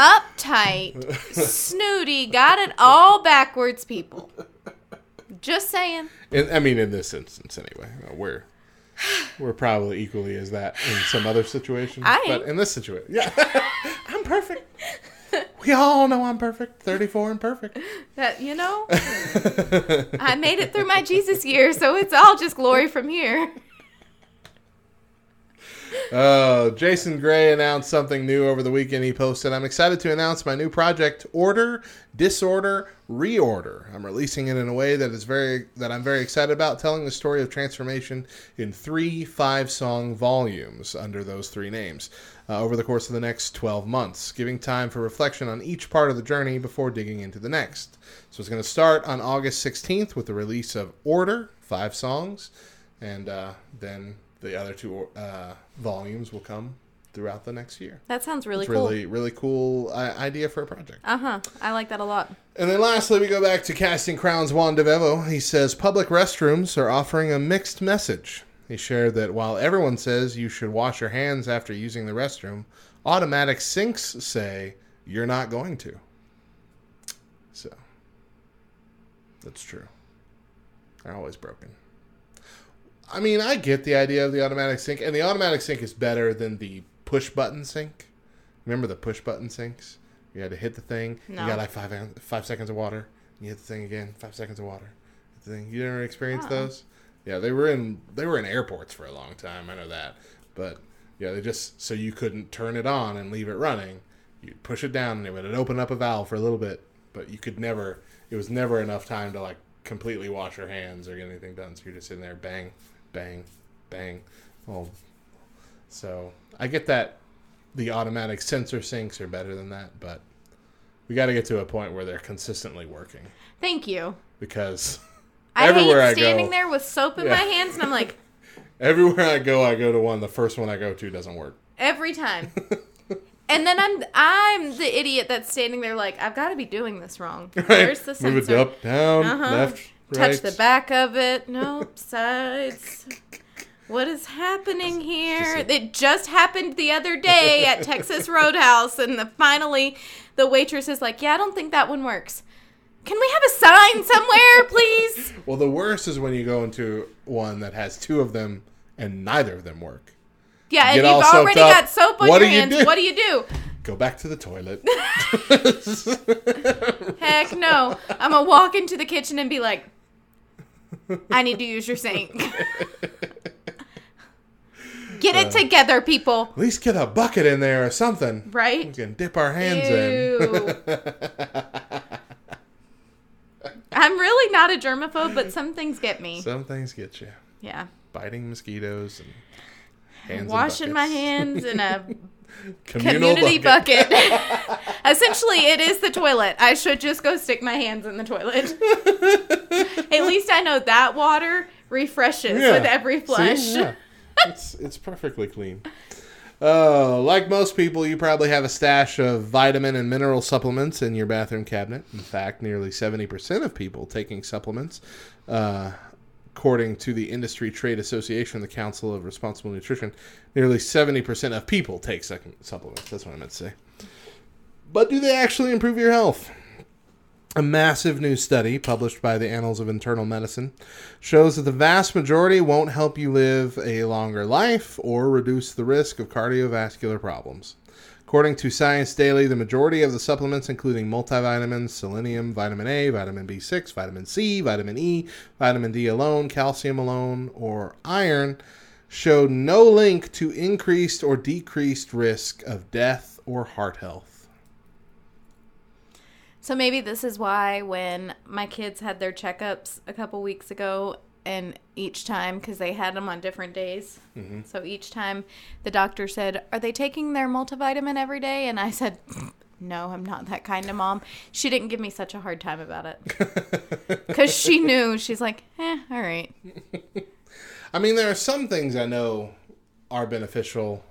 uptight, snooty, got it all backwards people. Just saying. In, I mean, in this instance, anyway, we're we're probably equally as that in some other situations. I but in this situation, yeah, I'm perfect. We all know I'm perfect. 34 and perfect. That you know, I made it through my Jesus year, so it's all just glory from here. Uh, Jason Gray announced something new over the weekend. He posted, I'm excited to announce my new project, Order, Disorder, Reorder. I'm releasing it in a way that is very that I'm very excited about, telling the story of transformation in three five-song volumes under those three names uh, over the course of the next 12 months, giving time for reflection on each part of the journey before digging into the next. So it's going to start on August 16th with the release of Order, five songs, and uh, then the other two uh, volumes will come throughout the next year. That sounds really It's cool. really, really cool uh, idea for a project. Uh huh. I like that a lot. And then lastly, we go back to Casting Crowns Juan DeVevo. He says public restrooms are offering a mixed message. He shared that while everyone says you should wash your hands after using the restroom, automatic sinks say you're not going to. So, that's true. They're always broken. I mean, I get the idea of the automatic sink, and the automatic sink is better than the push button sink. Remember the push button sinks? You had to hit the thing. No. You got like five five seconds of water. You hit the thing again. Five seconds of water. The thing. You never experienced Uh-uh. those? Yeah, they were in they were in airports for a long time. I know that, but yeah, they just so you couldn't turn it on and leave it running. You'd push it down and it would open up a valve for a little bit, but you could never. It was never enough time to like completely wash your hands or get anything done. So you're just sitting there, bang, bang, bang. Well, so I get that the automatic sensor sinks are better than that, but we got to get to a point where they're consistently working Thank you. because I Everywhere I hate go. standing there with soap in Yeah. my hands, and I'm like, everywhere I go, I go to one. The first one I go to doesn't work. every time. And then I'm I'm the idiot that's standing there like I've got to be doing this wrong. Where's the sensor? Move it up, down, Uh-huh. left, Touch the back of it. Nope, sides. What is happening here? It just happened the other day at Texas Roadhouse, and the, finally the waitress is like, "Yeah, I don't think that one works. Can we have a sign somewhere, please?" Well, the worst is when you go into one that has two of them and neither of them work. Yeah, and you've already got soap on What your do you hands. What do you do? Go back to the toilet. Heck no. I'm gonna walk into the kitchen and be like, I need to use your sink. Get it together, people. At least get a bucket in there or something. Right? We can dip our hands in. I'm really not a germaphobe, but some things get me. Some things get you. Yeah. Biting mosquitoes and Washing my hands in a Communal community bucket. bucket. Essentially, it is the toilet. I should just go stick my hands in the toilet. At least I know that water refreshes Yeah. with every See? flush. Yeah. it's it's perfectly clean. Uh, like most people, you probably have a stash of vitamin and mineral supplements in your bathroom cabinet. In fact, nearly 70% of people taking supplements, uh, according to the Industry Trade Association, the Council of Responsible Nutrition, nearly 70% of people take sec- supplements. That's what I meant to say. But do they actually improve your health? A massive new study published by the Annals of Internal Medicine shows that the vast majority won't help you live a longer life or reduce the risk of cardiovascular problems. According to Science Daily, the majority of the supplements, including multivitamins, selenium, vitamin A, vitamin B6, vitamin C, vitamin E, vitamin D alone, calcium alone, or iron, showed no link to increased or decreased risk of death or heart health. So maybe this is why when my kids had their checkups a couple weeks ago, and each time, because they had them on different days, so each time the doctor said, Are they taking their multivitamin every day? And I said, No, I'm not that kind of mom. She didn't give me such a hard time about it. Because she knew. She's like, Eh, all right. I mean, there are some things I know are beneficial,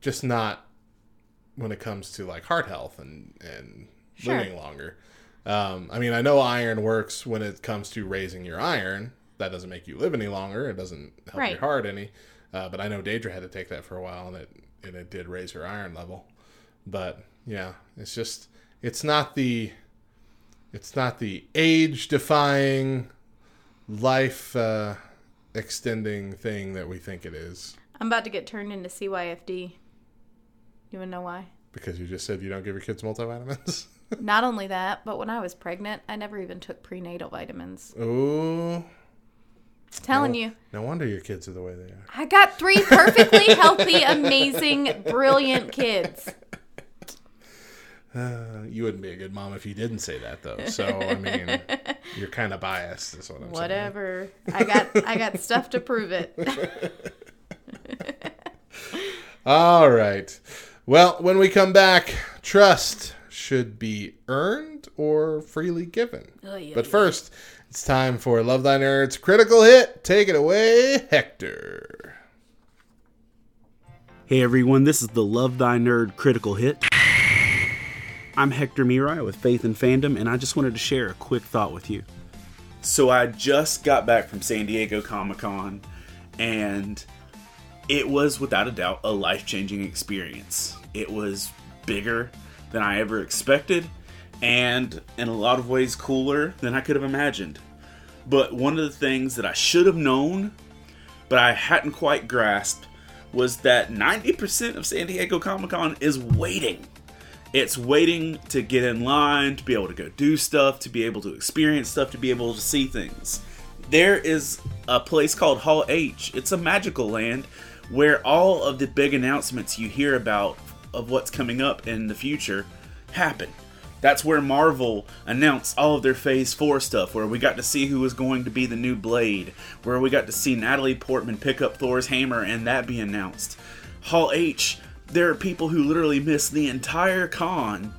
just not when it comes to like heart health and and Sure. living longer. Um, I mean, I know iron works when it comes to raising your iron. That doesn't make you live any longer. It doesn't help Right. your heart any. Uh, but I know Deidre had to take that for a while, and it and it did raise her iron level. But yeah, it's just it's not the it's not the age defying life uh, extending thing that we think it is I'm about to get turned into CYFD. You wanna know why? because you just said you don't give your kids multivitamins. Not only that, but when I was pregnant, I never even took prenatal vitamins. Ooh, Telling No- you. No wonder your kids are the way they are. I got three perfectly healthy, amazing, brilliant kids. Uh, you wouldn't be a good mom if you didn't say that, though. So I mean, you're kind of biased. Is what I'm saying. Whatever. I got I got stuff to prove it. All right. Well, when we come back, trust should be earned or freely given. Oy, But first, it's time for Love Thy Nerds critical hit. Take it away, Hector. Hey everyone, this is the Love Thy Nerd Critical Hit. I'm Hector Mirai with Faith and Fandom, and I just wanted to share a quick thought with you. So I just got back from San Diego Comic Con, and it was without a doubt a life changing experience. It was bigger than I ever expected, and in a lot of ways cooler than I could have imagined. But one of the things that I should have known, but I hadn't quite grasped, was that 90% of San Diego Comic Con is waiting. It's waiting to get in line, to be able to go do stuff, to be able to experience stuff, to be able to see things. There is a place called Hall H. It's a magical land where all of the big announcements you hear about of what's coming up in the future happen. That's where Marvel announced all of their Phase 4 stuff, where we got to see who was going to be the new Blade, where we got to see Natalie Portman pick up Thor's hammer and that be announced. Hall H, there are people who literally miss the entire con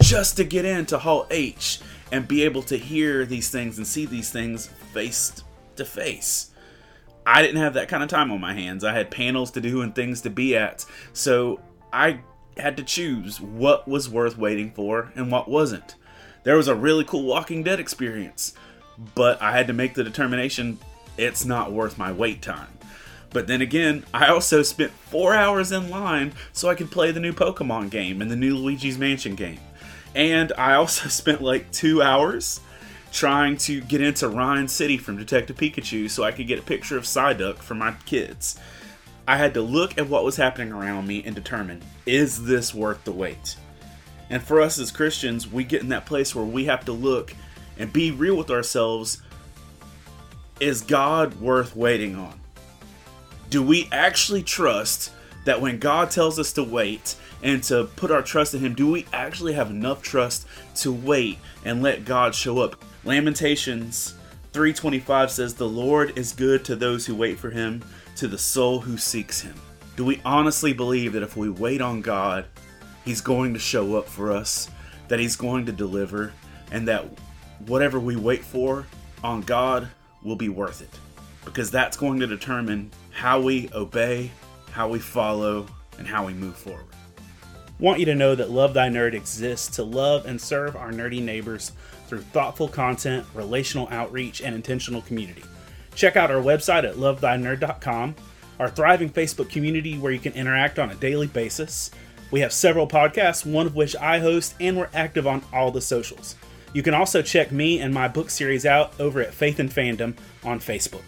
just to get into Hall H and be able to hear these things and see these things face to face. I didn't have that kind of time on my hands. I had panels to do and things to be at. So I had to choose what was worth waiting for and what wasn't. There was a really cool Walking Dead experience, but I had to make the determination it's not worth my wait time. But then again, I also spent four hours in line so I could play the new Pokemon game and the new Luigi's Mansion game. And I also spent like two hours trying to get into Ryme City from Detective Pikachu so I could get a picture of Psyduck for my kids. I had to look at what was happening around me and determine is this worth the wait? And for us as Christians, we get in that place where we have to look and be real with ourselves. Is God worth waiting on? Do we actually trust that when God tells us to wait and to put our trust in Him, do we actually have enough trust to wait and let God show up? Lamentations 3:25 says the Lord is good to those who wait for him, to the soul who seeks him. Do we honestly believe that if we wait on God, he's going to show up for us, that he's going to deliver, and that whatever we wait for on God will be worth it? Because that's going to determine how we obey, how we follow, and how we move forward. Want you to know that Love Thy Nerd exists to love and serve our nerdy neighbors through thoughtful content, relational outreach, and intentional community. Check out our website at lovethynerd.com, our thriving Facebook community where you can interact on a daily basis. We have several podcasts, one of which I host, and we're active on all the socials. You can also check me and my book series out over at Faith and Fandom on Facebook.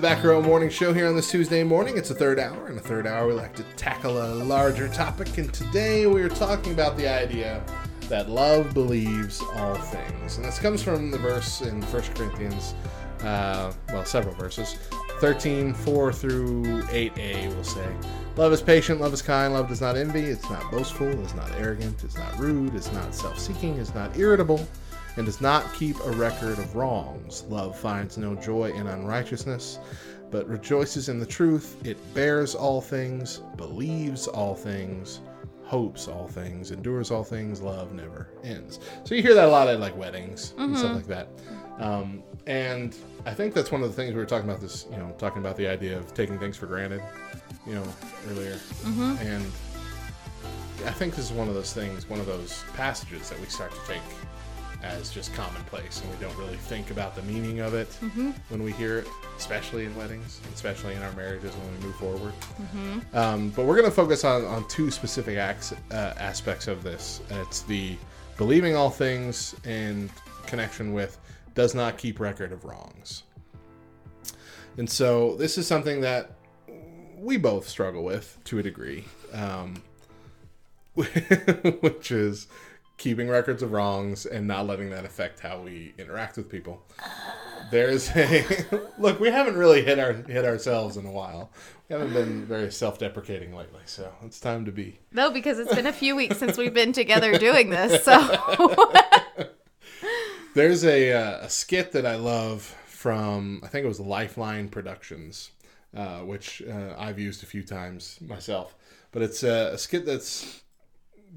The Back Row Morning Show here on this Tuesday morning. It's a third hour, and a third hour we like to tackle a larger topic. And today we are talking about the idea that love believes all things, and this comes from the verse in 1 Corinthians, uh, well, several verses, 13, 4 through 8a. We'll say, love is patient, love is kind, love does not envy, it's not boastful, it's not arrogant, it's not rude, it's not self-seeking, it's not irritable and does not keep a record of wrongs. Love finds no joy in unrighteousness, but rejoices in the truth. It bears all things, believes all things, hopes all things, endures all things, love never ends. So you hear that a lot at like weddings and stuff like that. Um, and I think that's one of the things we were talking about this, you know, talking about the idea of taking things for granted, you know, earlier. And I think this is one of those things, one of those passages that we start to take as just commonplace, and we don't really think about the meaning of it when we hear it, especially in weddings, especially in our marriages when we move forward. Um, but we're going to focus on, on two specific acts, uh, aspects of this. And it's the believing all things in connection with does not keep record of wrongs. And so this is something that we both struggle with to a degree, um, which is keeping records of wrongs and not letting that affect how we interact with people. There's a look. We haven't really hit our hit ourselves in a while. We haven't been very self-deprecating lately, so it's time to be. No, because it's been a few weeks since we've been together doing this. So There's a, uh, a skit that I love from I think it was Lifeline Productions, uh, which uh, I've used a few times myself. But it's a, a skit that's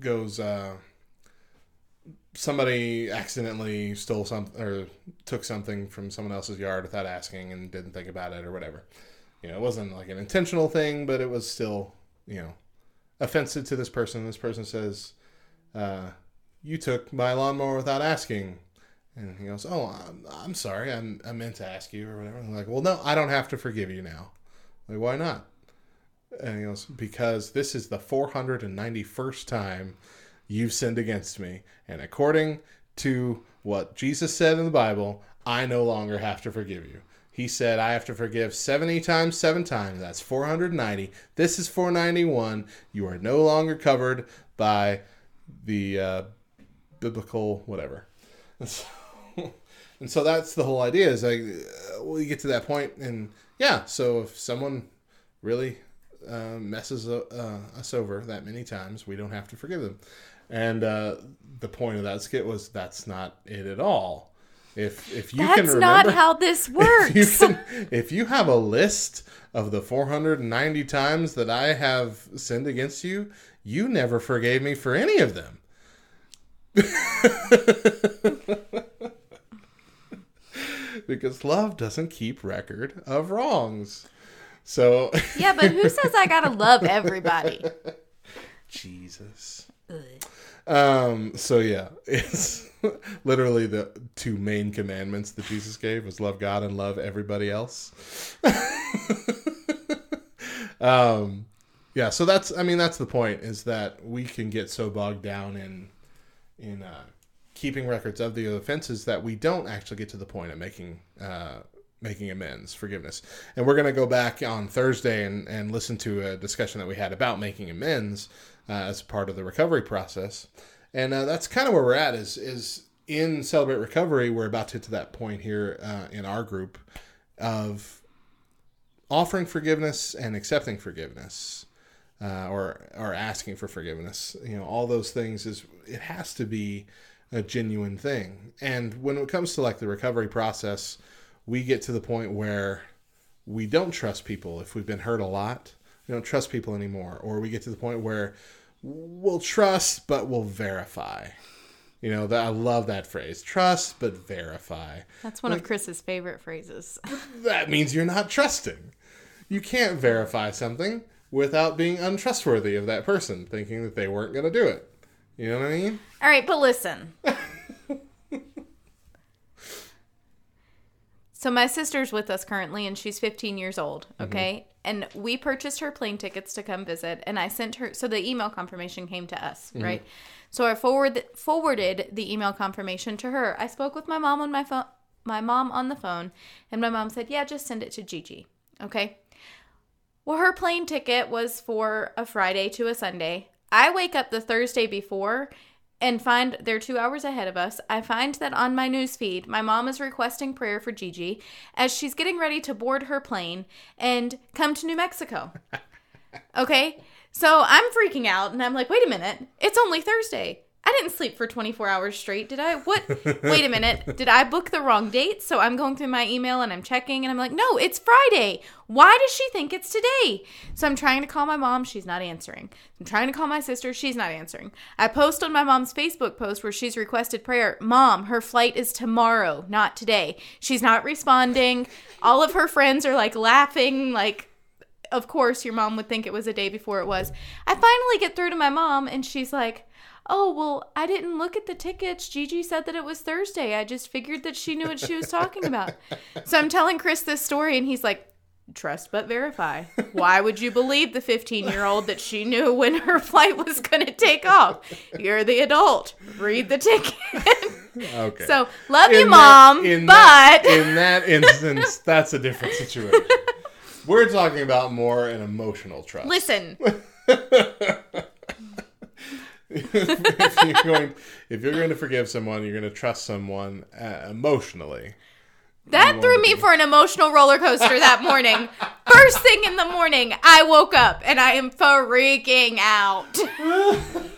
goes. Somebody accidentally stole something or took something from someone else's yard without asking and didn't think about it or whatever. You know, it wasn't like an intentional thing, but it was still you know offensive to this person. This person says, uh, "You took my lawnmower without asking." And he goes, "Oh, I'm, I'm sorry. I'm, I meant to ask you or whatever." I'm like, "Well, no, I don't have to forgive you now." Like, why not? And he goes, "Because this is the 491st time you've sinned against me, and according to what Jesus said in the Bible, I no longer have to forgive you." He said, "I have to forgive 70 times 7 times. That's 490. This is 491. You are no longer covered by the uh, biblical whatever." And so, and so that's the whole idea is like uh, well you get to that point and yeah so if someone really uh, messes uh, us over that many times we don't have to forgive them and uh, the point of that skit was that's not it at all if if you can that's remember not how this if works. you, can, if you have a list of the 490 times that I have sinned against you, you never forgave me for any of them. because love doesn't keep record of wrongs. So, yeah, but who says I gotta love everybody? Jesus. Um, so yeah, it's literally the two main commandments that Jesus gave was love God and love everybody else. um, yeah, so that's I mean that's the point is that we can get so bogged down in in uh, keeping records of the offenses that we don't actually get to the point of making uh, making amends, forgiveness. And we're going to go back on Thursday and, and listen to a discussion that we had about making amends uh, as part of the recovery process. And uh, that's kind of where we're at is is in Celebrate Recovery, we're about to get to that point here uh, in our group of offering forgiveness and accepting forgiveness. Uh, or or asking for forgiveness, you know, all those things is it has to be a genuine thing. And when it comes to like the recovery process, we get to the point where we don't trust people if we've been hurt a lot. We don't trust people anymore. Or we get to the point where we'll trust, but we'll verify. You know, that I love that phrase trust, but verify. That's one of Chris's favorite phrases. That means you're not trusting. You can't verify something without being untrustworthy of that person, thinking that they weren't going to do it. You know what I mean? All right, but listen. so my sister's with us currently and she's 15 years old, mm-hmm. okay? And we purchased her plane tickets to come visit and I sent her so the email confirmation came to us, mm-hmm. right? So I forward forwarded the email confirmation to her. I spoke with my mom on my phone my mom on the phone and my mom said, "Yeah, just send it to Gigi." Okay? Well, her plane ticket was for a Friday to a Sunday. I wake up the Thursday before and find they're two hours ahead of us. I find that on my news feed, my mom is requesting prayer for Gigi as she's getting ready to board her plane and come to New Mexico. Okay? So I'm freaking out and I'm like, wait a minute, it's only Thursday. I didn't sleep for 24 hours straight, did I? What? Wait a minute. Did I book the wrong date? So I'm going through my email and I'm checking and I'm like, no, it's Friday. Why does she think it's today? So I'm trying to call my mom. She's not answering. I'm trying to call my sister. She's not answering. I post on my mom's Facebook post where she's requested prayer. Mom, her flight is tomorrow, not today. She's not responding. All of her friends are like laughing, like, of course your mom would think it was a day before it was. I finally get through to my mom and she's like, "Oh, well, I didn't look at the tickets. Gigi said that it was Thursday. I just figured that she knew what she was talking about." so I'm telling Chris this story and he's like, "Trust but verify. Why would you believe the 15-year-old that she knew when her flight was going to take off? You're the adult. Read the ticket." Okay. so, love you, In mom, in but that, in that instance, that's a different situation. We're talking about more an emotional trust. listen, if you're going, if you're going to forgive someone, you're going to trust someone uh, emotionally. That threw me for an emotional roller coaster that morning. First thing in the morning, I woke up and I am freaking out.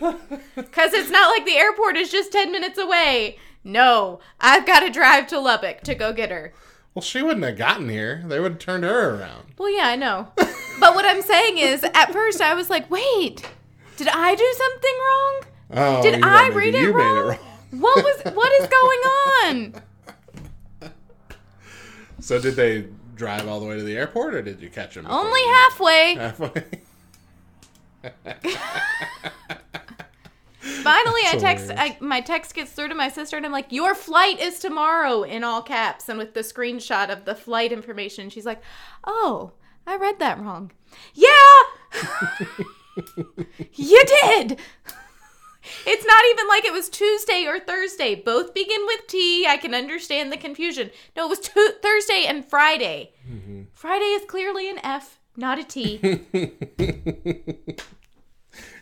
Because it's not like the airport is just 10 minutes away. No, I've got to drive to Lubbock to go get her. Well, she wouldn't have gotten here. They would have turned her around. Well, yeah, I know. But what I'm saying is, at first I was like, wait, did I do something wrong? Oh, Did I read it you wrong? made it wrong. What was, what is going on? So did they drive all the way to the airport, or did you catch them? Only you- halfway. halfway. Finally, I text. I, my text gets through to my sister, and I'm like, "Your flight is tomorrow," in all caps, and with the screenshot of the flight information. She's like, "Oh, I read that wrong." Yeah, you did. It's not even like it was Tuesday or Thursday. Both begin with T. I can understand the confusion. No, it was tu- Thursday and Friday. Mm-hmm. Friday is clearly an F, not a T.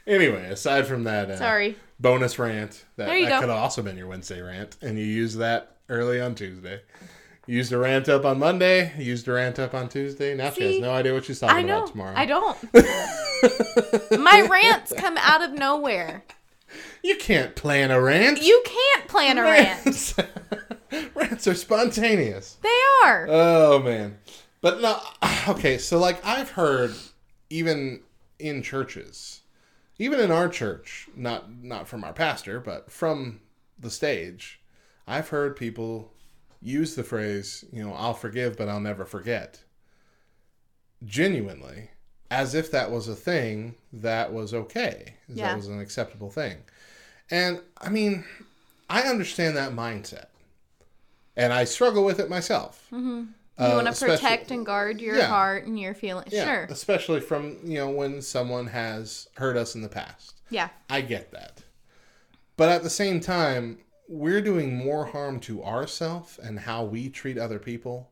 Anyway, aside from that, uh, Sorry. bonus rant that, There you that go. could have also been your Wednesday rant, and you used that early on Tuesday. You used a rant up on Monday. you Used a rant up on Tuesday. Now she has no idea what she's talking I know. about tomorrow. I don't. My rants come out of nowhere. You can't plan a rant. You can't plan a rant. Rants are spontaneous. They are. Oh man, but no. Okay, so like I've heard, even in churches, even in our church, not not from our pastor, but from the stage, I've heard people use the phrase, you know, "I'll forgive, but I'll never forget." Genuinely, as if that was a thing that was okay, as Yeah. that was an acceptable thing. And I mean, I understand that mindset, and I struggle with it myself. You Uh, want to protect and guard your Yeah. heart and your feelings. Yeah, Sure. especially from you know when someone has hurt us in the past. Yeah. I get that, but at the same time, we're doing more harm to ourselves and how we treat other people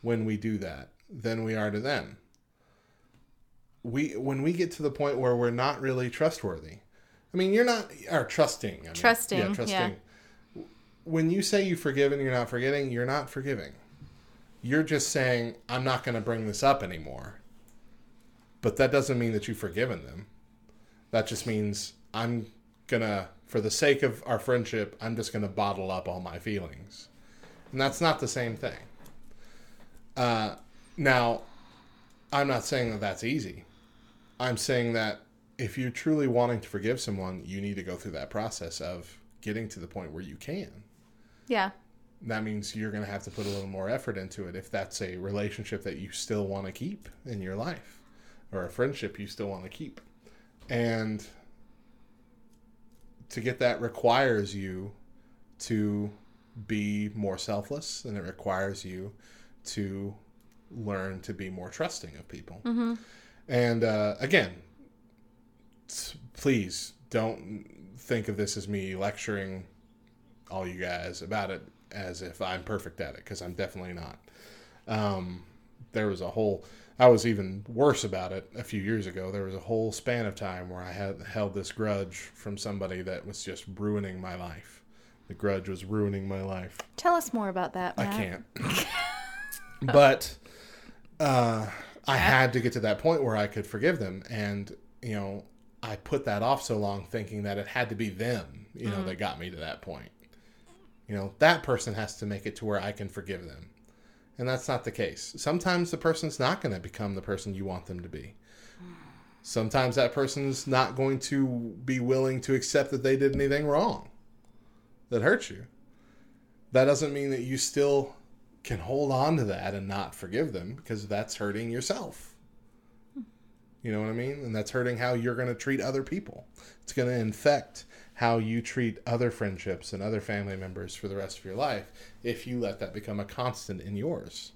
when we do that than we are to them. We when we get to the point where we're not really trustworthy. I mean, you're not or trusting. I mean, Trusting, Yeah, yeah. trusting. When you say you forgive and you're not forgetting, you're not forgiving. You're just saying, I'm not going to bring this up anymore. But that doesn't mean that you've forgiven them. That just means I'm going to, for the sake of our friendship, I'm just going to bottle up all my feelings. And that's not the same thing. Uh, now, I'm not saying that that's easy. I'm saying that if you're truly wanting to forgive someone, you need to go through that process of getting to the point where you can Yeah. that means you're going to have to put a little more effort into it if that's a relationship that you still want to keep in your life or a friendship you still want to keep. And to get that requires you to be more selfless and it requires you to learn to be more trusting of people. And uh, again, please don't think of this as me lecturing all you guys about it as if I'm perfect at it because I'm definitely not. Um, there was a whole. I was even worse about it a few years ago. There was a whole span of time where I had held this grudge from somebody that was just ruining my life. The grudge was ruining my life. Tell us more about that. I can't. but uh, I had to get to that point where I could forgive them, and you know, I put that off so long, thinking that it had to be them you know, that got me to that point. You know, that person has to make it to where I can forgive them. And that's not the case. Sometimes the person's not going to become the person you want them to be. Sometimes that person's not going to be willing to accept that they did anything wrong that hurt you. That doesn't mean that you still can hold on to that and not forgive them because that's hurting yourself. You know what I mean? And that's hurting how you're going to treat other people. It's going to infect how you treat other friendships and other family members for the rest of your life if you let that become a constant in yours.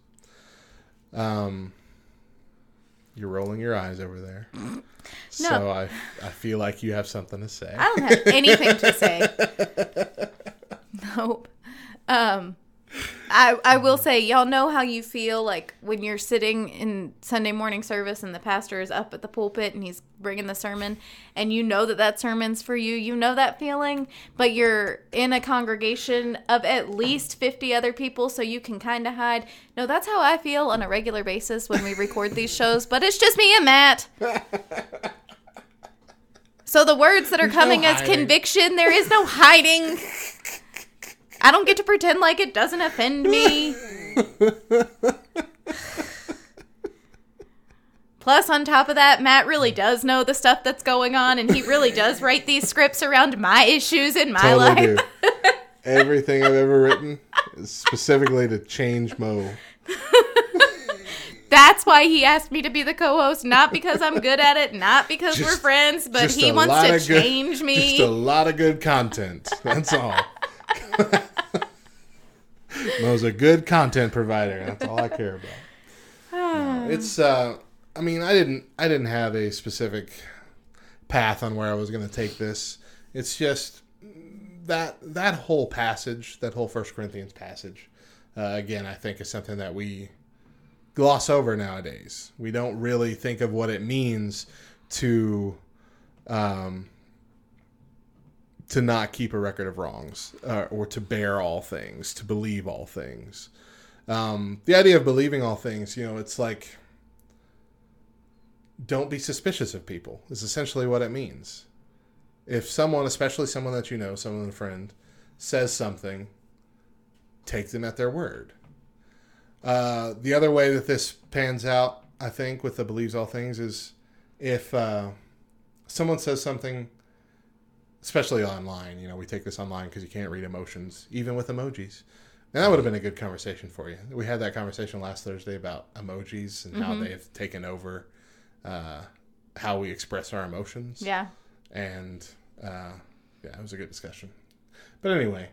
Um, you're rolling your eyes over there. So I, I feel like you have something to say. I don't have anything to say. Nope. Um, I I will say, y'all know how you feel like when you're sitting in Sunday morning service and the pastor is up at the pulpit and he's bringing the sermon, and you know that that sermon's for you. You know that feeling, but you're in a congregation of at least fifty other people, so you can kind of hide. No, that's how I feel on a regular basis when we record these shows. But it's just me and Matt. So the words that are There's no coming as conviction, there is no hiding. I don't get to pretend like it doesn't offend me. Plus, on top of that, Matt really does know the stuff that's going on, and he really does write these scripts around my issues in my totally life. do. Everything I've ever written is specifically to change Mo. That's why he asked me to be the co-host, not because I'm good at it, not because Just- we're friends, but he wants to good- change me. Just a lot of good content. That's all. Mo's a good content provider. That's all I care about. No, it's uh I mean, I didn't I didn't have a specific path on where I was going to take this. It's just that that whole passage, that whole First Corinthians passage, uh, again, I think is something that we gloss over nowadays. We don't really think of what it means to um, to not keep a record of wrongs uh, or to bear all things, to believe all things. Um, the idea of believing all things, you know, it's like don't be suspicious of people is essentially what it means. If someone, especially someone that you know, someone a friend, says something, take them at their word. Uh, the other way that this pans out, I think, with the believes all things is if uh, someone says something, especially online, you know, we take this online because you can't read emotions, even with emojis. And that would have been a good conversation for you. We had that conversation last Thursday about emojis and how they've taken over uh, how we express our emotions yeah. and uh, yeah, it was a good discussion. But anyway,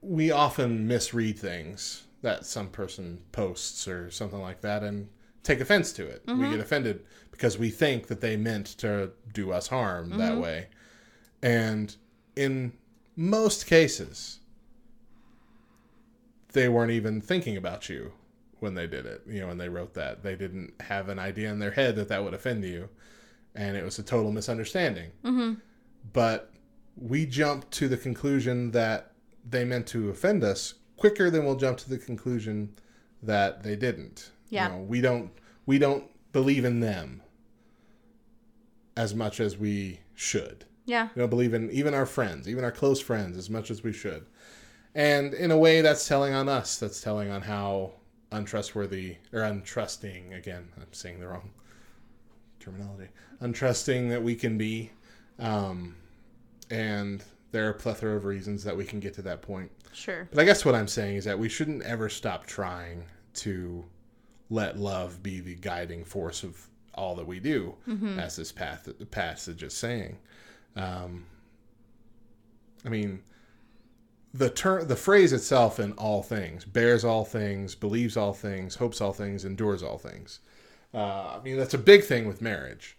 we often misread things that some person posts or something like that and take offense to it. We get offended because we think that they meant to do us harm that way. And in most cases, they weren't even thinking about you when they did it. You know, when they wrote that, they didn't have an idea in their head that that would offend you and it was a total misunderstanding. Mm-hmm. But we jump to the conclusion that they meant to offend us quicker than we'll jump to the conclusion that they didn't. Yeah. You know, we don't we don't believe in them as much as we should. Yeah. We don't believe in even our friends, even our close friends, as much as we should. And in a way, that's telling on us. That's telling on how untrustworthy or untrusting. Again, I'm saying the wrong terminology. Untrusting that we can be. Um, and there are a plethora of reasons that we can get to that point. Sure. But I guess what I'm saying is that we shouldn't ever stop trying to let love be the guiding force of all that we do, as this path, passage is saying. Um, I mean, the ter- the phrase itself in all things bears all things, believes all things, hopes all things, endures all things. Uh, I mean, that's a big thing with marriage.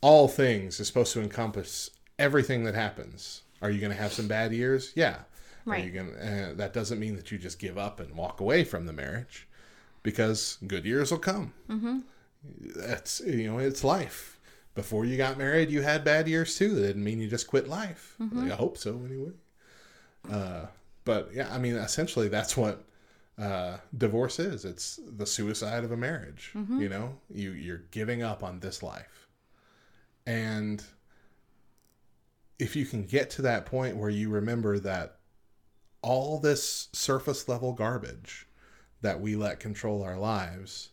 All things is supposed to encompass everything that happens. Are you going to have some bad years? Yeah. Are Right. you going? Uh, that doesn't mean that you just give up and walk away from the marriage, because good years will come. Mm-hmm. That's you know, it's life. Before you got married, you had bad years too. That didn't mean you just quit life. I hope so, anyway. Uh, but yeah, I mean, essentially, that's what uh, divorce is. It's the suicide of a marriage. You know, you you're giving up on this life, and if you can get to that point where you remember that all this surface level garbage that we let control our lives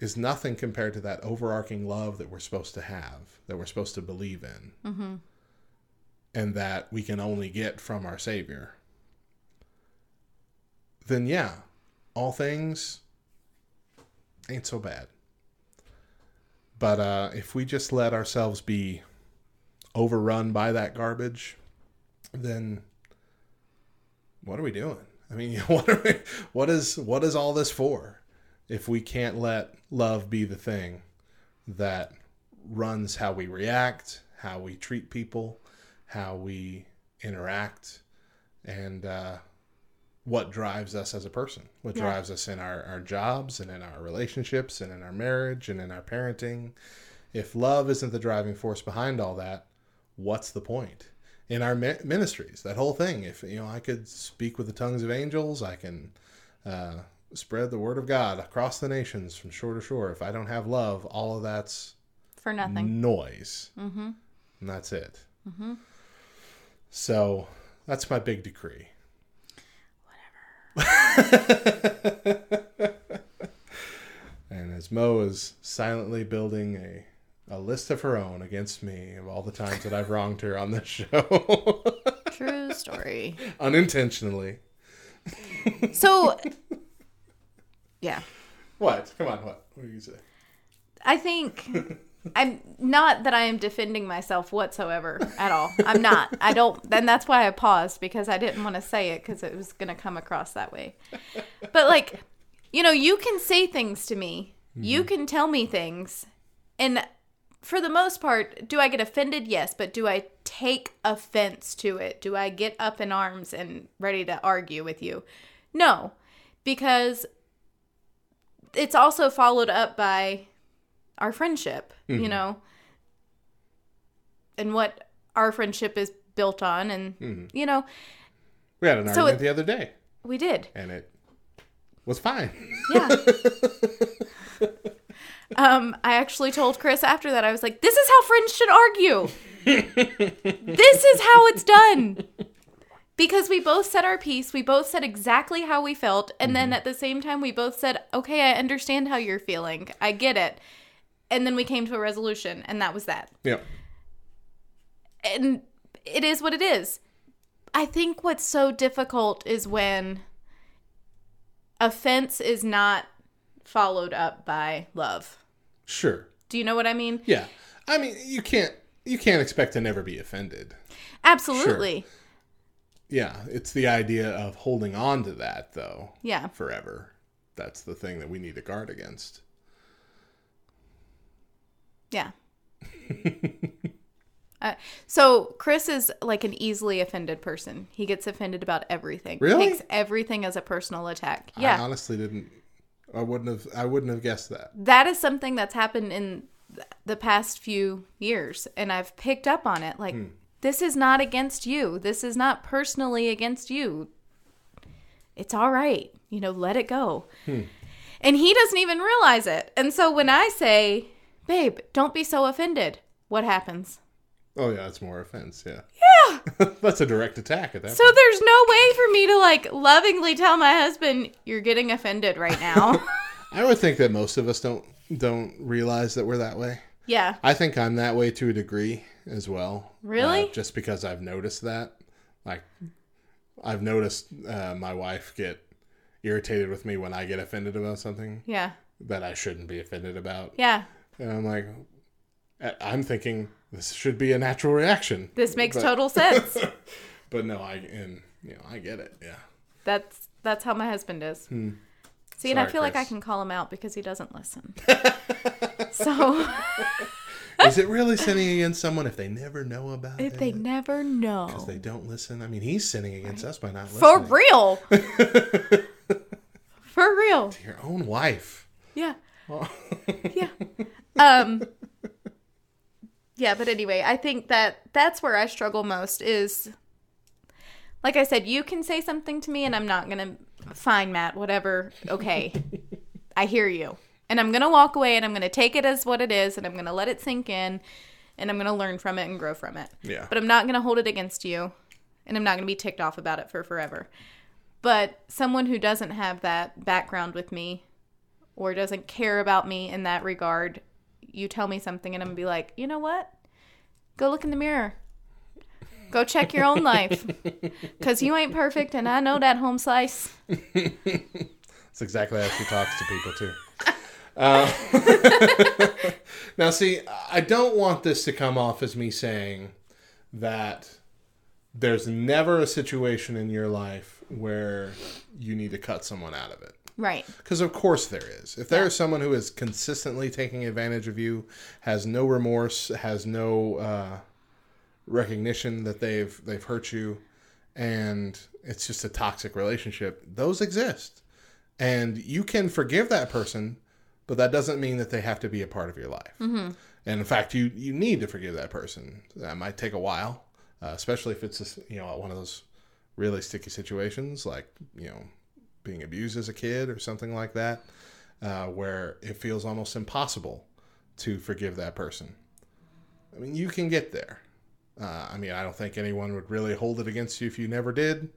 is nothing compared to that overarching love that we're supposed to have, that we're supposed to believe in, and that we can only get from our Savior, then yeah, all things ain't so bad. But uh, if we just let ourselves be overrun by that garbage, then what are we doing? I mean, what are what is what is all this for? If we can't let love be the thing that runs how we react, how we treat people, how we interact, and uh, what drives us as a person, what Yeah. drives us in our, our jobs and in our relationships and in our marriage and in our parenting. If love isn't the driving force behind all that, what's the point? In our ministries, that whole thing, if you know, I could speak with the tongues of angels, I can uh, spread the word of God across the nations from shore to shore. If I don't have love, all of that's For nothing. noise. Mm-hmm. And that's it. Mm-hmm. So that's my big decree. Whatever. and as Mo is silently building a, a list of her own against me of all the times that I've wronged her on this show, True story. unintentionally. So, yeah. What? Come on, what? What do you say? I think I'm not that I am defending myself whatsoever at all. I'm not. I don't. Then that's why I paused because I didn't want to say it because it was going to come across that way. But like, you know, you can say things to me. You mm-hmm. can tell me things, and for the most part, do I get offended? Yes, but do I take offense to it? Do I get up in arms and ready to argue with you? No, because it's also followed up by our friendship, you mm-hmm. know, and what our friendship is built on. And, mm-hmm. you know, We had an So argument it- the other day, we did. and it was fine. Yeah. um, I actually told Chris after that, I was like, this is how friends should argue. this is how it's done. Because we both said our piece, we both said exactly how we felt, and then at the same time, we both said, okay, I understand how you're feeling. I get it. And then we came to a resolution, and that was that. yep. and it is what it is. I think what's so difficult is when offense is not followed up by love. Sure. Do you know what I mean? Yeah. I mean, you can't you can't expect to never be offended. Absolutely. Yeah, it's the idea of holding on to that though Yeah. forever. That's the thing that we need to guard against. Yeah. uh, so Chris is like an easily offended person. He gets offended about everything. Really? Takes everything as a personal attack. I Yeah. honestly didn't I wouldn't have I wouldn't have guessed that. that is something that's happened in the past few years and i've picked up on it. Like hmm. this is not against you. This is not personally against you. It's all right. You know let it go. Hmm. And he doesn't even realize it. And so when i say babe don't be so offended what happens? Oh yeah, it's more offense, Yeah. yeah. Yeah. That's a direct attack at that so point. there's no way for me to like lovingly tell my husband you're getting offended right now I would think that most of us don't don't realize that we're that way. yeah I think I'm that way to a degree as well. Really? Uh, just because I've noticed that. Like, I've noticed uh, my wife get irritated with me when I get offended about something yeah that I shouldn't be offended about. yeah And I'm like, I'm thinking this should be a natural reaction. this makes But- total sense But no, I and you know I get it. Yeah. That's that's how my husband is. See, and I Sorry, feel like I can call him out because he doesn't listen. so Is it really sinning against someone if they never know about if it? If they never know, If they don't listen. I mean, he's sinning against us by not listening. for real, for real, Your own wife. yeah, yeah, um, yeah. But anyway, I think that that's where I struggle most is, like I said, you can say something to me, and I'm not gonna. Fine, Matt. Whatever. Okay, I hear you. And I'm going to walk away and I'm going to take it as what it is and I'm going to let it sink in. and I'm going to learn from it and grow from it. Yeah. But I'm not going to hold it against you and I'm not going to be ticked off about it for forever. But someone who doesn't have that background with me or doesn't care about me in that regard, you tell me something and I'm to be like, you know what? Go look in the mirror. Go check your own life. Because you ain't perfect and I know that home slice. That's exactly how she talks to people too. Uh, now, see, I don't want this to come off as me saying that there's never a situation in your life where you need to cut someone out of it. Right. Because of course there is. If there is someone who is consistently taking advantage of you, has no remorse, has no uh, recognition that they've they've hurt you, and it's just a toxic relationship, those exist, and you can forgive that person, but that doesn't mean that they have to be a part of your life. Mm-hmm. And in fact, you you need to forgive that person. That might take a while, uh, especially if it's just, you know one of those really sticky situations like you know being abused as a kid or something like that, uh, where it feels almost impossible to forgive that person. I mean, you can get there. Uh, I mean, I don't think anyone would really hold it against you if you never did,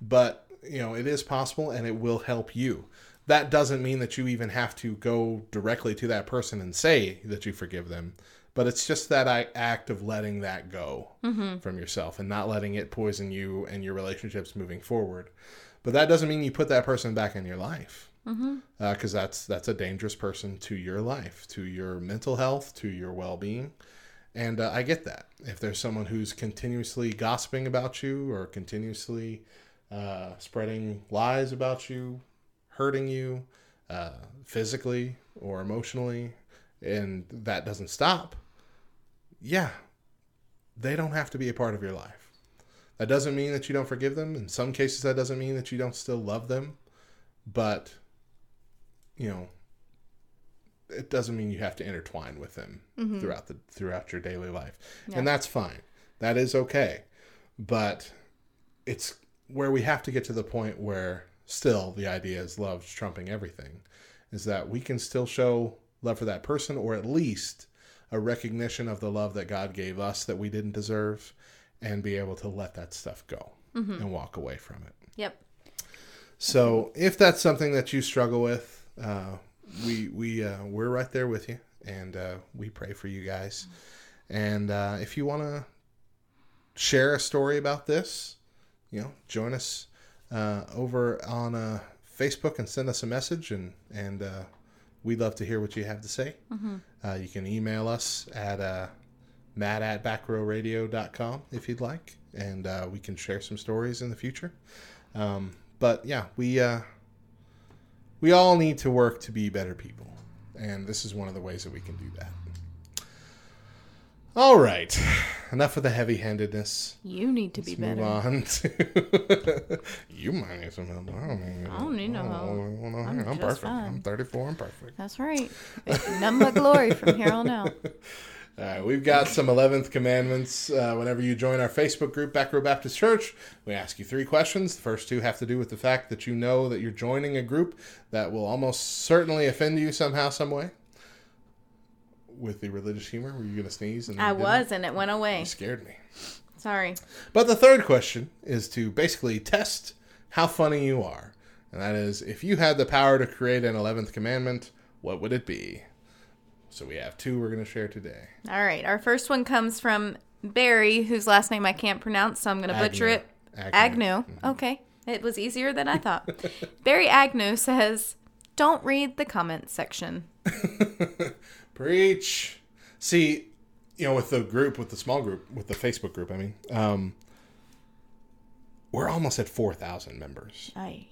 but you know, it is possible and it will help you. That doesn't mean that you even have to go directly to that person and say that you forgive them, but it's just that act of letting that go from yourself and not letting it poison you and your relationships moving forward. But that doesn't mean you put that person back in your life, because that's that's a dangerous person to your life, to your mental health, to your well-being. And uh, I get that. If there's someone who's continuously gossiping about you or continuously uh, spreading lies about you, hurting you uh, physically or emotionally, and that doesn't stop, yeah, they don't have to be a part of your life. That doesn't mean that you don't forgive them. In some cases, that doesn't mean that you don't still love them. But, you know, it doesn't mean you have to intertwine with them mm-hmm. throughout the throughout your daily life, and that's fine. That is okay, but it's where we have to get to the point where still the idea is love trumping everything, is that we can still show love for that person, or at least a recognition of the love that God gave us that we didn't deserve, and be able to let that stuff go and walk away from it. Yep. So if that's something that you struggle with, uh, we we uh, we're right there with you, and uh, we pray for you guys. And uh, if you want to share a story about this, you know, join us uh, over on uh, Facebook and send us a message, and and uh, we'd love to hear what you have to say. Uh, you can email us at uh, matt at backrowradio.com if you'd like, and uh, we can share some stories in the future. Um, but yeah, we uh, we all need to work to be better people, and this is one of the ways that we can do that. All right, enough of the heavy-handedness. You need to be Move better. on to you might need some help. I don't need, I don't need no help. I'm, I'm perfect. fine. I'm 34. I'm perfect. That's right. None but glory from here on out. All right, we've got some 11th commandments. Uh, whenever you join our Facebook group, Back Row Baptist Church, we ask you three questions. The first two have to do with the fact that you know that you're joining a group that will almost certainly offend you somehow, some way. With the religious humor, were you going to sneeze? And I was, and it went away. You scared me. Sorry. But the third question is to basically test how funny you are. And that is if you had the power to create an 11th commandment, what would it be? So we have two we're going to share today. All right. Our first one comes from Barry, whose last name I can't pronounce, so I'm going to butcher it. Agnew. Agnew. Okay. It was easier than I thought. Barry Agnew says, Don't read the comments section. Preach. See, you know, with the group, with the small group, with the Facebook group, I mean, um, we're almost at 4,000 members. Ay,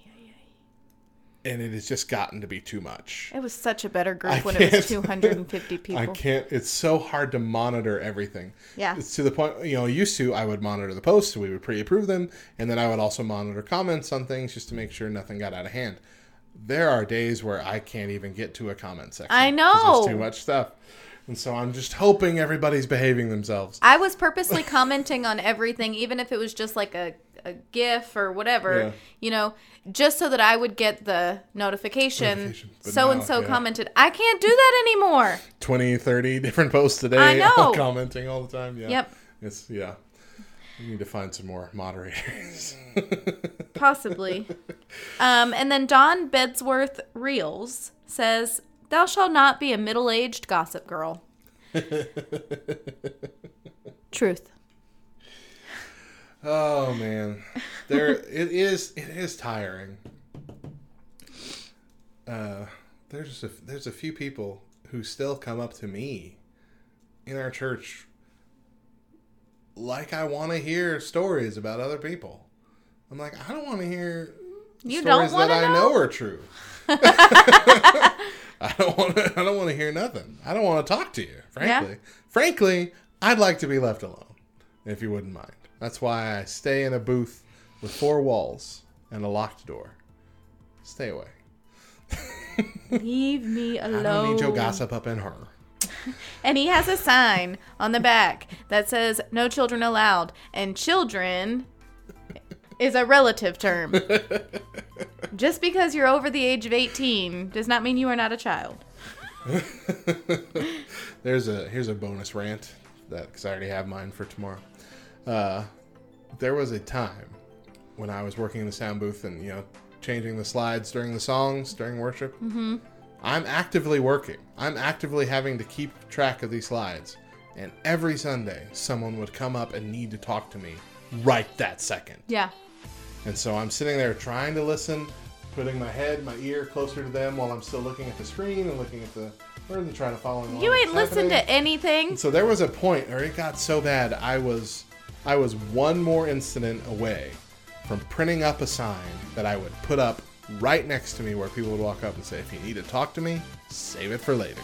And it has just gotten to be too much. it was such a better group I when it was 250 people. I can't. It's so hard to monitor everything. Yeah. It's to the point, you know, used to I would monitor the posts, we would pre-approve them, and then I would also monitor comments on things just to make sure nothing got out of hand. There are days where I can't even get to a comment section. I know. There's too much stuff. And so I'm just hoping everybody's behaving themselves. I was purposely commenting on everything, even if it was just like a, a GIF or whatever, Yeah. you know, just so that I would get the notification. So and so commented. I can't do that anymore. 20, 30 different posts a day. I know. commenting all the time. Yeah. Yep. It's yeah. We need to find some more moderators. Possibly. um, and then Don Bedsworth Reels says, "Thou shalt not be a middle-aged gossip girl." Truth. Oh man, there it is. It is tiring. Uh, there's a there's a few people who still come up to me in our church like I want to hear stories about other people. I'm like, I don't want to hear You stories don't want that I know? know are true. I don't want to. I don't want to hear nothing. I don't want to talk to you. Frankly, frankly, I'd like to be left alone, if you wouldn't mind. That's why I stay in a booth with four walls and a locked door. Stay away. Leave me alone. I don't need your gossip up in her. And he has a sign on the back that says "No children allowed," and "children" is a relative term. Just because you're over the age of 18 does not mean you are not a child. There's a here's a bonus rant that because I already have mine for tomorrow. Uh, there was a time when I was working in the sound booth and you know changing the slides during the songs during worship. Mm-hmm. I'm actively working. I'm actively having to keep track of these slides, and every Sunday someone would come up and need to talk to me right that second. Yeah. And so I'm sitting there trying to listen, putting my head, my ear closer to them while I'm still looking at the screen and looking at the and trying to follow along. You ain't listened to anything. So there was a point where it got so bad I was I was one more incident away from printing up a sign that I would put up right next to me where people would walk up and say, if you need to talk to me, save it for later.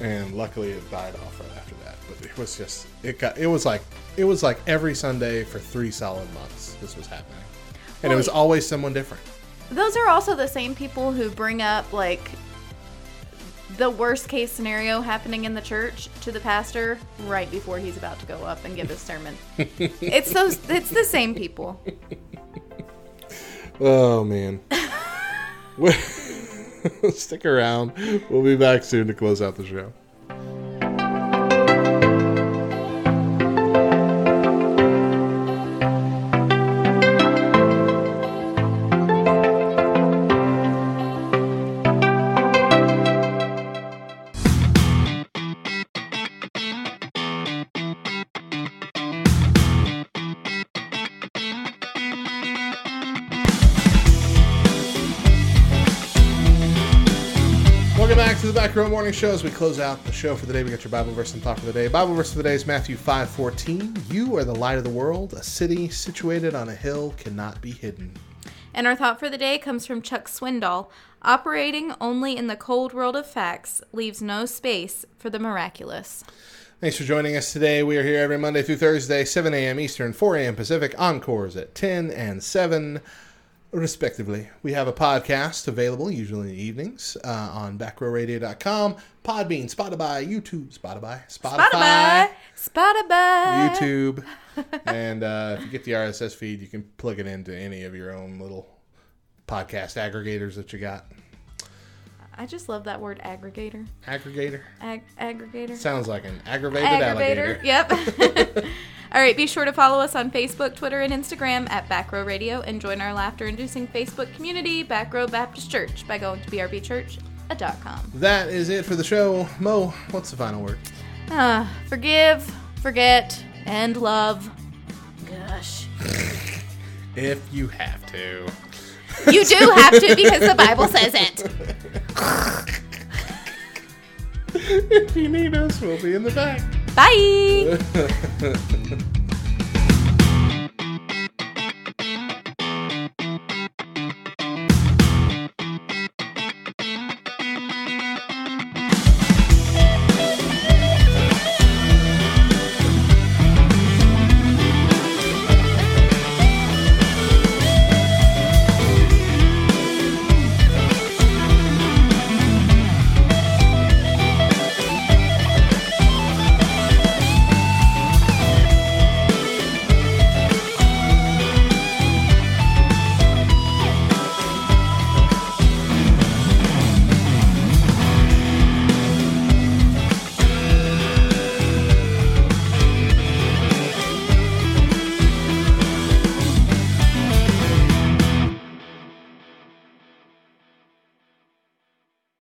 And luckily it died off right after that. But it was just it got it was like it was like every Sunday for three solid months this was happening. And Well, it was always someone different. Those are also the same people who bring up like the worst case scenario happening in the church to the pastor right before he's about to go up and give his sermon. it's those it's the same people. Oh man. Stick around. We'll be back soon to close out the show. Back to the Back Row Morning Show. As we close out the show for the day, we got your Bible verse and thought for the day. Bible verse for the day is Matthew five fourteen. You are the light of the world. A city situated on a hill cannot be hidden. And our thought for the day comes from Chuck Swindoll. Operating only in the cold world of facts leaves no space for the miraculous. Thanks for joining us today. We are here every Monday through Thursday, 7 a.m. Eastern, 4 a.m. Pacific, encores at 10 and 7, respectively. We have a podcast available, usually in the evenings, uh, on backrowradio.com, Podbean, Spotify, YouTube, Spotify, Spotify, Spotify. YouTube. and uh, if you get the RSS feed, you can plug it into any of your own little podcast aggregators that you got. I just love that word aggregator. Aggregator Ag- aggregator. sounds like an aggravated Aggravator. alligator. Yep. All right, be sure to follow us on Facebook, Twitter, and Instagram at Back Row Radio and join our laughter inducing Facebook community, Back Row Baptist Church, by going to brbchurch.com. That is it for the show. Mo, what's the final word? Uh, forgive, forget, and love. Gosh. If you have to. You do have to because the Bible says it. if you need us, we'll be in the back. Bye.